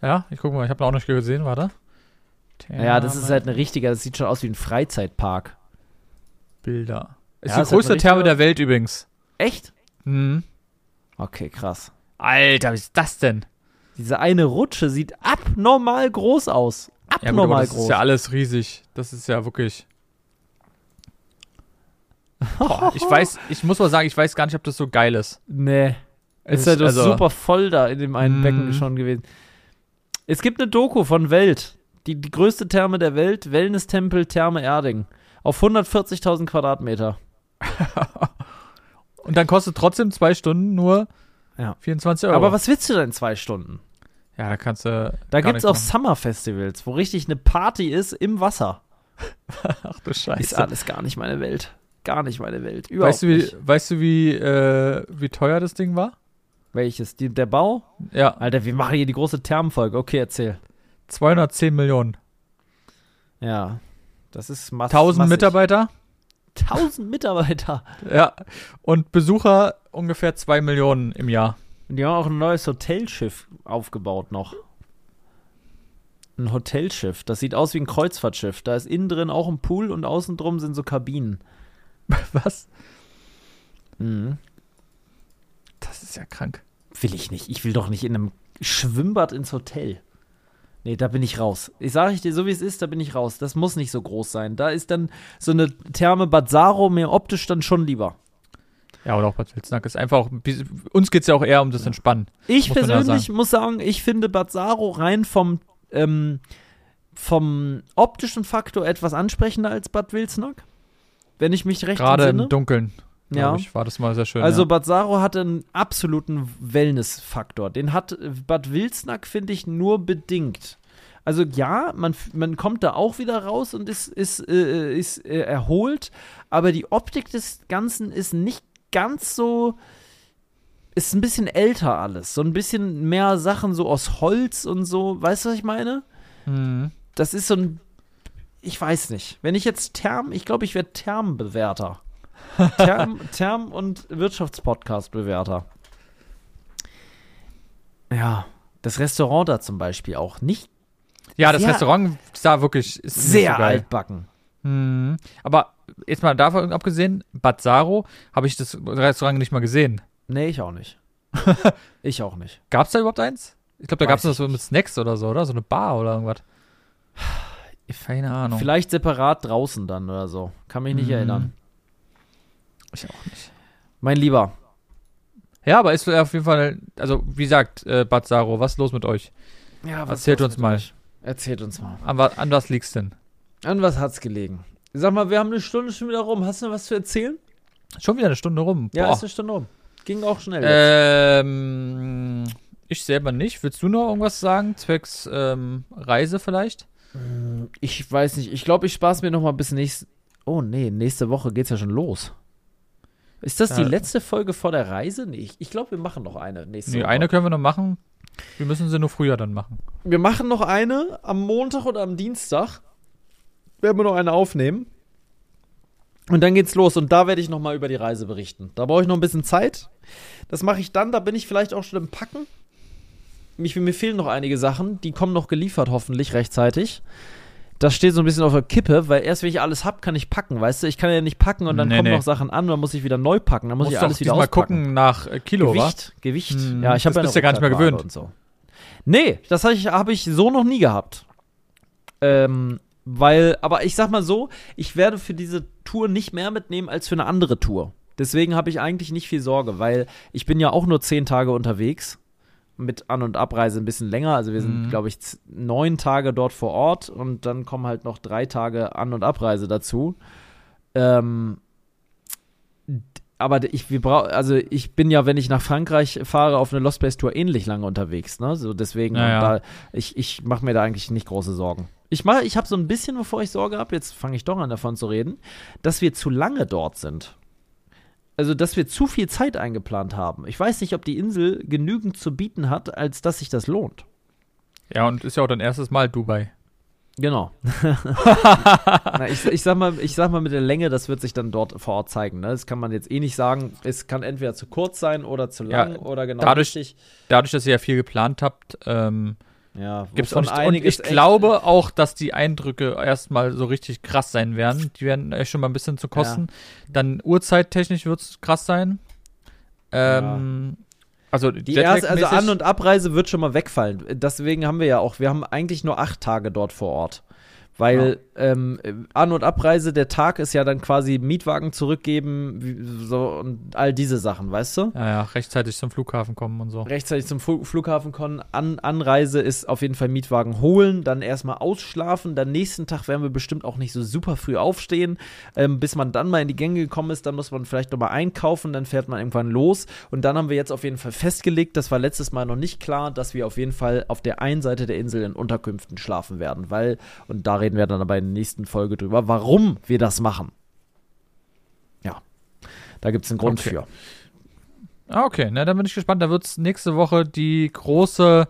Ja, ich guck mal, ich habe noch nicht gesehen, warte. Ja, das ist halt eine richtige, das sieht schon aus wie ein Freizeitpark. Bilder. Ist Ja, die halt größte ein Therme der Welt übrigens. Echt? Mhm. Okay, krass. Alter, was ist das denn? Diese eine Rutsche sieht abnormal groß aus. Ja, gut, Abnormal das groß. ist ja alles riesig. Das ist ja wirklich. Boah, ich weiß, ich muss mal sagen, ich weiß gar nicht, ob das so geil ist. nee. Es Ist ja also- super voll da in dem einen Mhm. Becken schon gewesen. Es gibt eine Doku von Welt. Die, die größte Therme der Welt, Wellness-Tempel Therme Erding. Auf 140.000 Quadratmeter. Und dann kostet trotzdem zwei Stunden nur Ja. 24 Euro. Aber was willst du denn in zwei Stunden? Ja, da kannst du. Da gibt es auch machen. Summer-Festivals, wo richtig eine Party ist im Wasser. Ach du Scheiße. Ist alles gar nicht meine Welt. Gar nicht meine Welt. Überhaupt Weißt du, wie, nicht. weißt du, wie, äh, wie teuer das Ding war? Welches? Die, der Bau? Ja, Alter, wir machen hier die große Thermenfolge. Okay, erzähl. 210 Millionen. Ja. Das ist mass 1000 massig. Mitarbeiter. 1000 Mitarbeiter. Ja. Und Besucher ungefähr 2 Millionen im Jahr. Und die haben auch ein neues Hotelschiff aufgebaut noch. Ein Hotelschiff. Das sieht aus wie ein Kreuzfahrtschiff. Da ist innen drin auch ein Pool und außen drum sind so Kabinen. Was? Mhm. Das ist ja krank. Will ich nicht. Ich will doch nicht in einem Schwimmbad ins Hotel. Nee, da bin ich raus. Ich sage ich dir, so wie es ist, da bin ich raus. Das muss nicht so groß sein. Da ist dann so eine Therme Bad Saro mir optisch dann schon lieber. Ja, oder auch Bad Wilsnack ist einfach, uns geht es ja auch eher um das Entspannen. Ich Muss persönlich muss sagen, ich finde Bad Saro rein vom, ähm, vom optischen Faktor etwas ansprechender als Bad Wilsnack. Wenn ich mich recht Gerade entsinne. im Dunkeln, Ja. ich, war das mal sehr schön. Also ja. Bad Saro hat einen absoluten Wellness-Faktor. Den hat äh, Bad Wilsnack, finde ich, nur bedingt. Also ja, man, man kommt da auch wieder raus und ist, ist, äh, ist äh, erholt, aber die Optik des Ganzen ist nicht ganz so, ist ein bisschen älter alles. So ein bisschen mehr Sachen so aus Holz und so. Weißt du, was ich meine? Mhm. Das ist so ein, ich weiß nicht. Wenn ich jetzt Term, ich glaube, ich werde Termbewerter. Term, Term und Wirtschaftspodcast-Bewerter. Ja, das Restaurant da zum Beispiel auch nicht Ja, das Restaurant sah wirklich sehr altbacken. Mhm. Aber jetzt mal davon abgesehen, Bad Saro habe ich das Restaurant nicht mal gesehen. Nee, ich auch nicht. ich auch nicht. Gab es da überhaupt eins? Ich glaube, da gab es das so mit Snacks oder so, oder? So eine Bar oder irgendwas. Keine Ahnung. Vielleicht separat draußen dann oder so. Kann mich nicht Mhm. erinnern. Ich auch nicht. Mein Lieber, Ja, aber ist auf jeden Fall, also wie gesagt, äh, Bad Saro, was ist los mit euch? ja, Erzählt los uns mit mal. euch? Erzählt uns mal. An, an was liegt's denn? An was hat's gelegen? Sag mal, wir haben eine Stunde schon wieder rum. Hast du noch was zu erzählen? Schon wieder eine Stunde rum. Ja, Boah. ist eine Stunde rum. Ging auch schnell. Ähm, ich selber nicht. Willst du noch irgendwas sagen? Zwecks ähm, Reise vielleicht? Ich weiß nicht. Ich glaube, ich spaß mir noch mal bis nächste. Oh nee, nächste Woche geht's ja schon los. Ist das die Ja. letzte Folge vor der Reise? Nee, ich, ich glaube, wir machen noch eine nächste Nee, Woche. eine können wir noch machen. Wir müssen sie nur früher dann machen. Wir machen noch eine am Montag oder am Dienstag. Werden wir noch eine aufnehmen. Und dann geht's los. Und da werde ich noch mal über die Reise berichten. Da brauche ich noch ein bisschen Zeit. Das mache ich dann. Da bin ich vielleicht auch schon im Packen. Mich, mir fehlen noch einige Sachen. Die kommen noch geliefert, hoffentlich rechtzeitig. Das steht so ein bisschen auf der Kippe, weil erst wenn ich alles hab, kann ich packen, weißt du? Ich kann ja nicht packen und dann Nee, kommen nee. noch Sachen an, dann muss ich wieder neu packen, dann muss Musst ich alles wieder auspacken. gucken nach äh, Kilo, wa? Gewicht, Gewicht. Hm, ja, ich habe das bist du ja gar nicht mehr gewöhnt. Und so. Nee, das habe ich, hab ich so noch nie gehabt. Ähm, weil, aber ich sag mal so, ich werde für diese Tour nicht mehr mitnehmen als für eine andere Tour. Deswegen habe ich eigentlich nicht viel Sorge, weil ich bin ja auch nur zehn Tage unterwegs. Mit An- und Abreise ein bisschen länger. Also wir sind, Mhm. glaube ich, neun Tage dort vor Ort und dann kommen halt noch drei Tage An- und Abreise dazu. Ähm, aber ich, wir brau also ich bin ja, wenn ich nach Frankreich fahre, auf eine Lost Place Tour ähnlich lange unterwegs, ne? So deswegen, Ja, ja. Da, ich, ich mache mir da eigentlich nicht große Sorgen. Ich mach, ich habe so ein bisschen, bevor ich Sorge habe, jetzt fange ich doch an davon zu reden, dass wir zu lange dort sind. Also, dass wir zu viel Zeit eingeplant haben. Ich weiß nicht, ob die Insel genügend zu bieten hat, als dass sich das lohnt. Ja, und ist ja auch dein erstes Mal Dubai. Genau. Na, ich, ich, sag mal, ich sag mal mit der Länge, das wird sich dann dort vor Ort zeigen. Ne? Das kann man jetzt eh nicht sagen. Es kann entweder zu kurz sein oder zu Ja, lang oder genau dadurch- richtig. Dadurch, dass ihr ja viel geplant habt, ähm, Ja, gibt's auch nicht, und ich echt- glaube auch, dass die Eindrücke erstmal so richtig krass sein werden. Die werden euch schon mal ein bisschen zu kosten. Dann uhrzeittechnisch wird's krass sein. Ähm, Also Die erste, also An- und Abreise wird schon mal wegfallen. Deswegen haben wir ja auch, wir haben eigentlich nur acht Tage dort vor Ort. Weil ähm, An- und Abreise, der Tag ist ja dann quasi Mietwagen zurückgeben wie, so, und all diese Sachen, weißt du? ja, ja, rechtzeitig zum Flughafen kommen und so. Rechtzeitig zum Fu Flughafen kommen. An Anreise ist auf jeden Fall Mietwagen holen, dann erstmal ausschlafen. Dann nächsten Tag werden wir bestimmt auch nicht so super früh aufstehen. Ähm, bis man dann mal in die Gänge gekommen ist, dann muss man vielleicht nochmal einkaufen, dann fährt man irgendwann los. Und dann haben wir jetzt auf jeden Fall festgelegt, das war letztes Mal noch nicht klar, dass wir auf jeden Fall auf der einen Seite der Insel in Unterkünften schlafen werden. Weil, und da reden wir dann aber in der nächsten Folge drüber, warum wir das machen. Ja. Da gibt es einen Grund Okay. für. Ah, okay, na, dann bin ich gespannt. Da wird's nächste Woche die große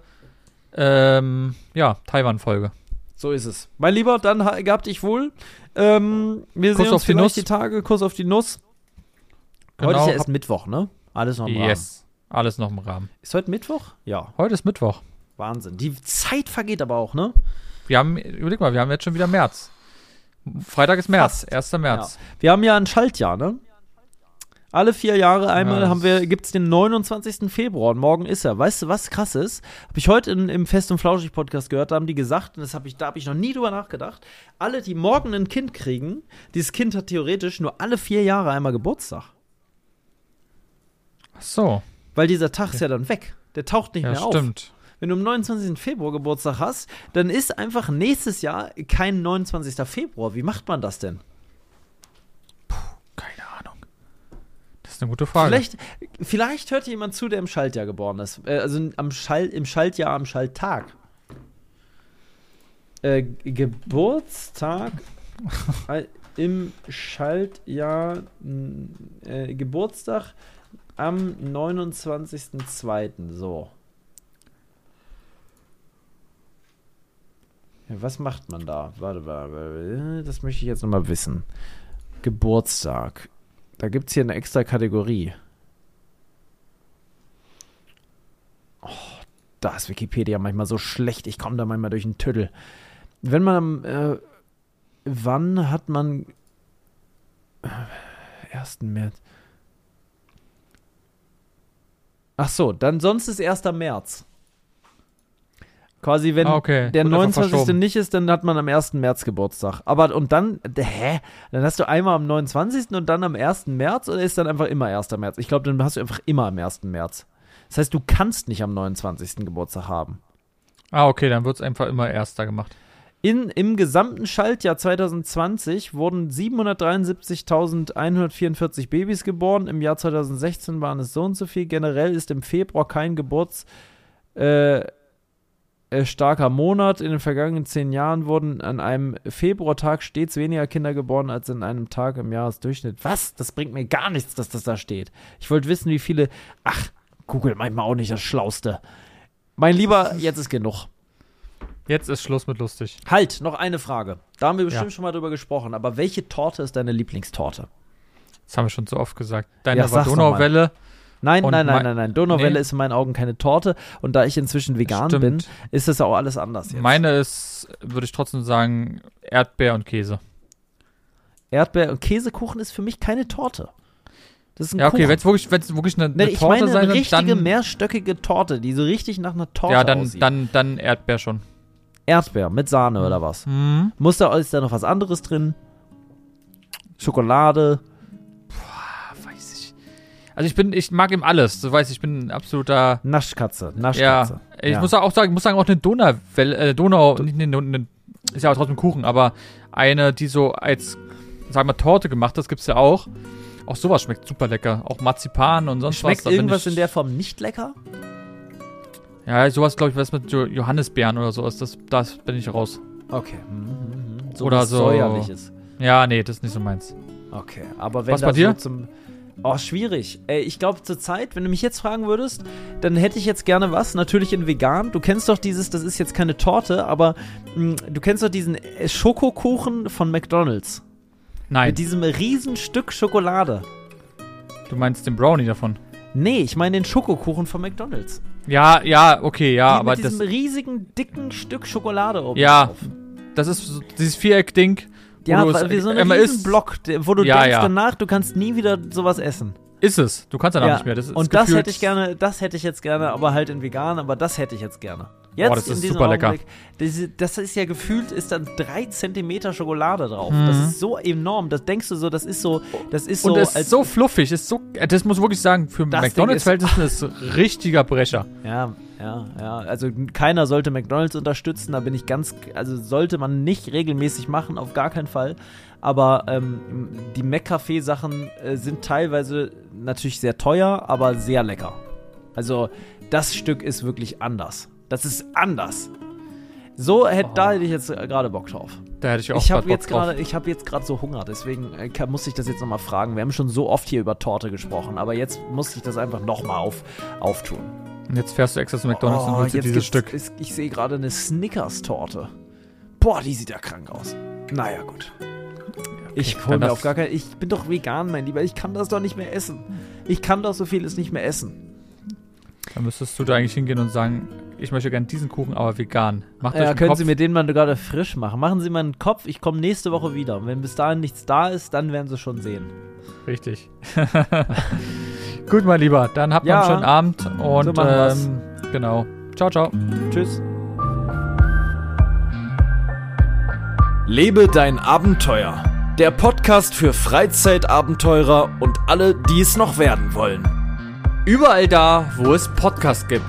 ähm, ja, Taiwan-Folge. So ist es. Mein Lieber, dann ha- gehabt dich wohl. Ähm, wir Kuss sehen uns auf die vielleicht Nuss. die Tage. Kuss auf die Nuss. Heute Genau, ist ja erst Mittwoch, ne? Alles noch im Rahmen. Yes. Alles noch im Rahmen. Ist heute Mittwoch? Ja. Heute ist Mittwoch. Wahnsinn. Die Zeit vergeht aber auch, ne? Wir haben, überleg mal, wir haben jetzt schon wieder März. Freitag ist März, Fast. 1. März. Wir haben ja ein Schaltjahr, ne? Alle vier Jahre einmal Ja, haben wir, gibt's den 29. Februar und morgen ist er. Weißt du, was krass ist? Habe ich heute in, im Fest und Flauschig Podcast gehört, da haben die gesagt, und das hab ich, da habe ich noch nie drüber nachgedacht, alle, die morgen ein Kind kriegen, dieses Kind hat theoretisch nur alle vier Jahre einmal Geburtstag. Ach so, Weil dieser Tag ist ja dann weg. Der taucht nicht ja, mehr auf. stimmt. Wenn du am 29. Februar Geburtstag hast, dann ist einfach nächstes Jahr kein 29. Februar. Wie macht man das denn? Keine Ahnung. Das ist eine gute Frage. Vielleicht, vielleicht hört jemand zu, der im Schaltjahr geboren ist. Äh, also am Schall, im Schaltjahr, am Schalttag. Äh, Geburtstag äh, im Schaltjahr, äh, Geburtstag am 29.02. So. Was macht man da? Warte, warte, warte, das möchte ich jetzt nochmal wissen. Geburtstag. Da gibt es hier eine extra Kategorie. Oh, da ist Wikipedia manchmal so schlecht. Ich komme da manchmal durch den Tüdel. Wenn man. Äh, wann hat man. Äh, 1. März. Ach so, dann sonst ist 1. März. Quasi, wenn Ah, okay. der einfach 29. verschoben. nicht ist, dann hat man am 1. März Geburtstag. Aber und dann, hä? Dann hast du einmal am 29. und dann am 1. März oder ist dann einfach immer 1. März? Ich glaube, dann hast du einfach immer am 1. März. Das heißt, du kannst nicht am 29. Geburtstag haben. Ah, okay, dann wird es einfach immer erster gemacht. In, Im gesamten Schaltjahr 2020 wurden 773.144 Babys geboren. Im Jahr 2016 waren es so und so viel. Generell ist im Februar kein Geburts äh, starker Monat. In den vergangenen zehn Jahren wurden an einem Februartag stets weniger Kinder geboren als in einem Tag im Jahresdurchschnitt. Was? Das bringt mir gar nichts, dass das da steht. Ich wollte wissen, wie viele. Ach, Google manchmal auch nicht das Schlauste. Mein Lieber, jetzt ist genug. Jetzt ist Schluss mit lustig. Halt, noch eine Frage. Da haben wir bestimmt Ja. schon mal drüber gesprochen, aber welche Torte ist deine Lieblingstorte? Das haben wir schon so oft gesagt. Deine Ja. Donauwelle. Nein, nein, nein, nein, nein. Donauwelle Nee. ist in meinen Augen keine Torte und da ich inzwischen vegan Stimmt. bin, ist das auch alles anders jetzt. Meine ist, würde ich trotzdem sagen, Erdbeer und Käse. Erdbeer- und Käsekuchen ist für mich keine Torte. Das ist ein Ja, okay, Kuchen. wenn es wirklich, wenn's wirklich eine, Nee, eine ich Torte meine sein eine soll, richtige dann, mehrstöckige Torte, die so richtig nach einer Torte ja, dann, aussieht. dann, dann Erdbeer schon. Erdbeer mit Sahne oder was? Mhm. Muss da, ist da noch was anderes drin? Schokolade? Also ich bin, ich mag ihm alles. Du weißt, ich bin ein absoluter. Naschkatze, Ja, Naschkatze. ich Ja. muss auch sagen, ich muss sagen, auch eine Donauwelle, äh, Donau, nicht eine, eine, ist ja auch trotzdem Kuchen, aber eine, die so als, sagen wir, Torte gemacht ist, gibt's ja auch. Auch sowas schmeckt super lecker. Auch Marzipan und sonst Schmeckt was. bin irgendwas in der Form nicht lecker? Ja, sowas, glaube ich, was mit Jo- Johannisbeeren oder so ist. Das, das bin ich raus. Okay. Mhm, mhm, mhm. Oder was so- Säuerliches. Ja, nee, das ist nicht so meins. Okay, aber wenn Was bei dir? so zum. Oh, schwierig. Ey, ich glaube, zur Zeit, wenn du mich jetzt fragen würdest, dann hätte ich jetzt gerne was. Natürlich in vegan. Du kennst doch dieses, das ist jetzt keine Torte, aber mh, du kennst doch diesen äh, Schokokuchen von McDonalds. Nein, Mit diesem riesen Stück Schokolade. du meinst den Brownie davon. Nee, ich meine den Schokokuchen von McDonalds. Ja, ja, okay, ja, Die aber mit das, diesem riesigen, dicken Stück Schokolade oben Ja, drauf. das ist so dieses Viereck-Ding. Ja, wie so ein isst. Block, wo du Ja, denkst ja. danach, du kannst nie wieder sowas essen. Ist es. Du kannst danach nicht mehr. Das ist und das hätte ich gerne, das hätte ich jetzt gerne, aber halt in vegan, aber das hätte ich jetzt gerne. Jetzt Boah, das in ist super lecker. Das ist ja gefühlt, ist dann drei Zentimeter Schokolade drauf. Das Mhm. ist so enorm. Das denkst du so, das ist so, das ist Und so, es ist so fluffig, ist so, äh, das muss ich wirklich sagen, für Das McDonalds-Verhältnisse ist ein richtiger Brecher. Ja, ja, ja. Also keiner sollte McDonalds unterstützen, da bin ich ganz, also sollte man nicht regelmäßig machen, auf gar keinen Fall. Aber ähm, die McCafé-Sachen äh, sind teilweise natürlich sehr teuer, aber sehr lecker. Also das Stück ist wirklich anders. Das ist anders. So hätte, da hätte ich jetzt äh, gerade Bock drauf. Da hätte ich auch Ich grad Bock jetzt drauf. gerade, ich habe jetzt gerade so Hunger, deswegen äh, muss ich das jetzt nochmal fragen. Wir haben schon so oft hier über Torte gesprochen, aber jetzt muss ich das einfach nochmal auf, auftun. Und jetzt fährst du extra zu McDonalds und holst dir Oh, dieses Stück. ist- ich sehe gerade eine Snickers-Torte. Boah, die sieht ja krank aus. Naja, gut. Ich hol mir auf gar keinen. Ich bin doch vegan, mein Lieber. Ich kann das doch nicht mehr essen. Ich kann doch so vieles nicht mehr essen. Dann müsstest du da eigentlich hingehen und sagen, ich möchte gern diesen Kuchen, aber vegan. Macht euch Ja, einen können Kopf. Sie mir den mal gerade frisch machen? Machen Sie mal einen Kopf. Ich komme nächste Woche wieder. Und wenn bis dahin nichts da ist, dann werden Sie schon sehen. Richtig. Gut, mein Lieber, dann habt noch Ja. einen schönen Abend und So ähm, genau. Ciao, ciao. Tschüss. Lebe dein Abenteuer. Der Podcast für Freizeitabenteurer und alle, die es noch werden wollen. Überall da, wo es Podcasts gibt.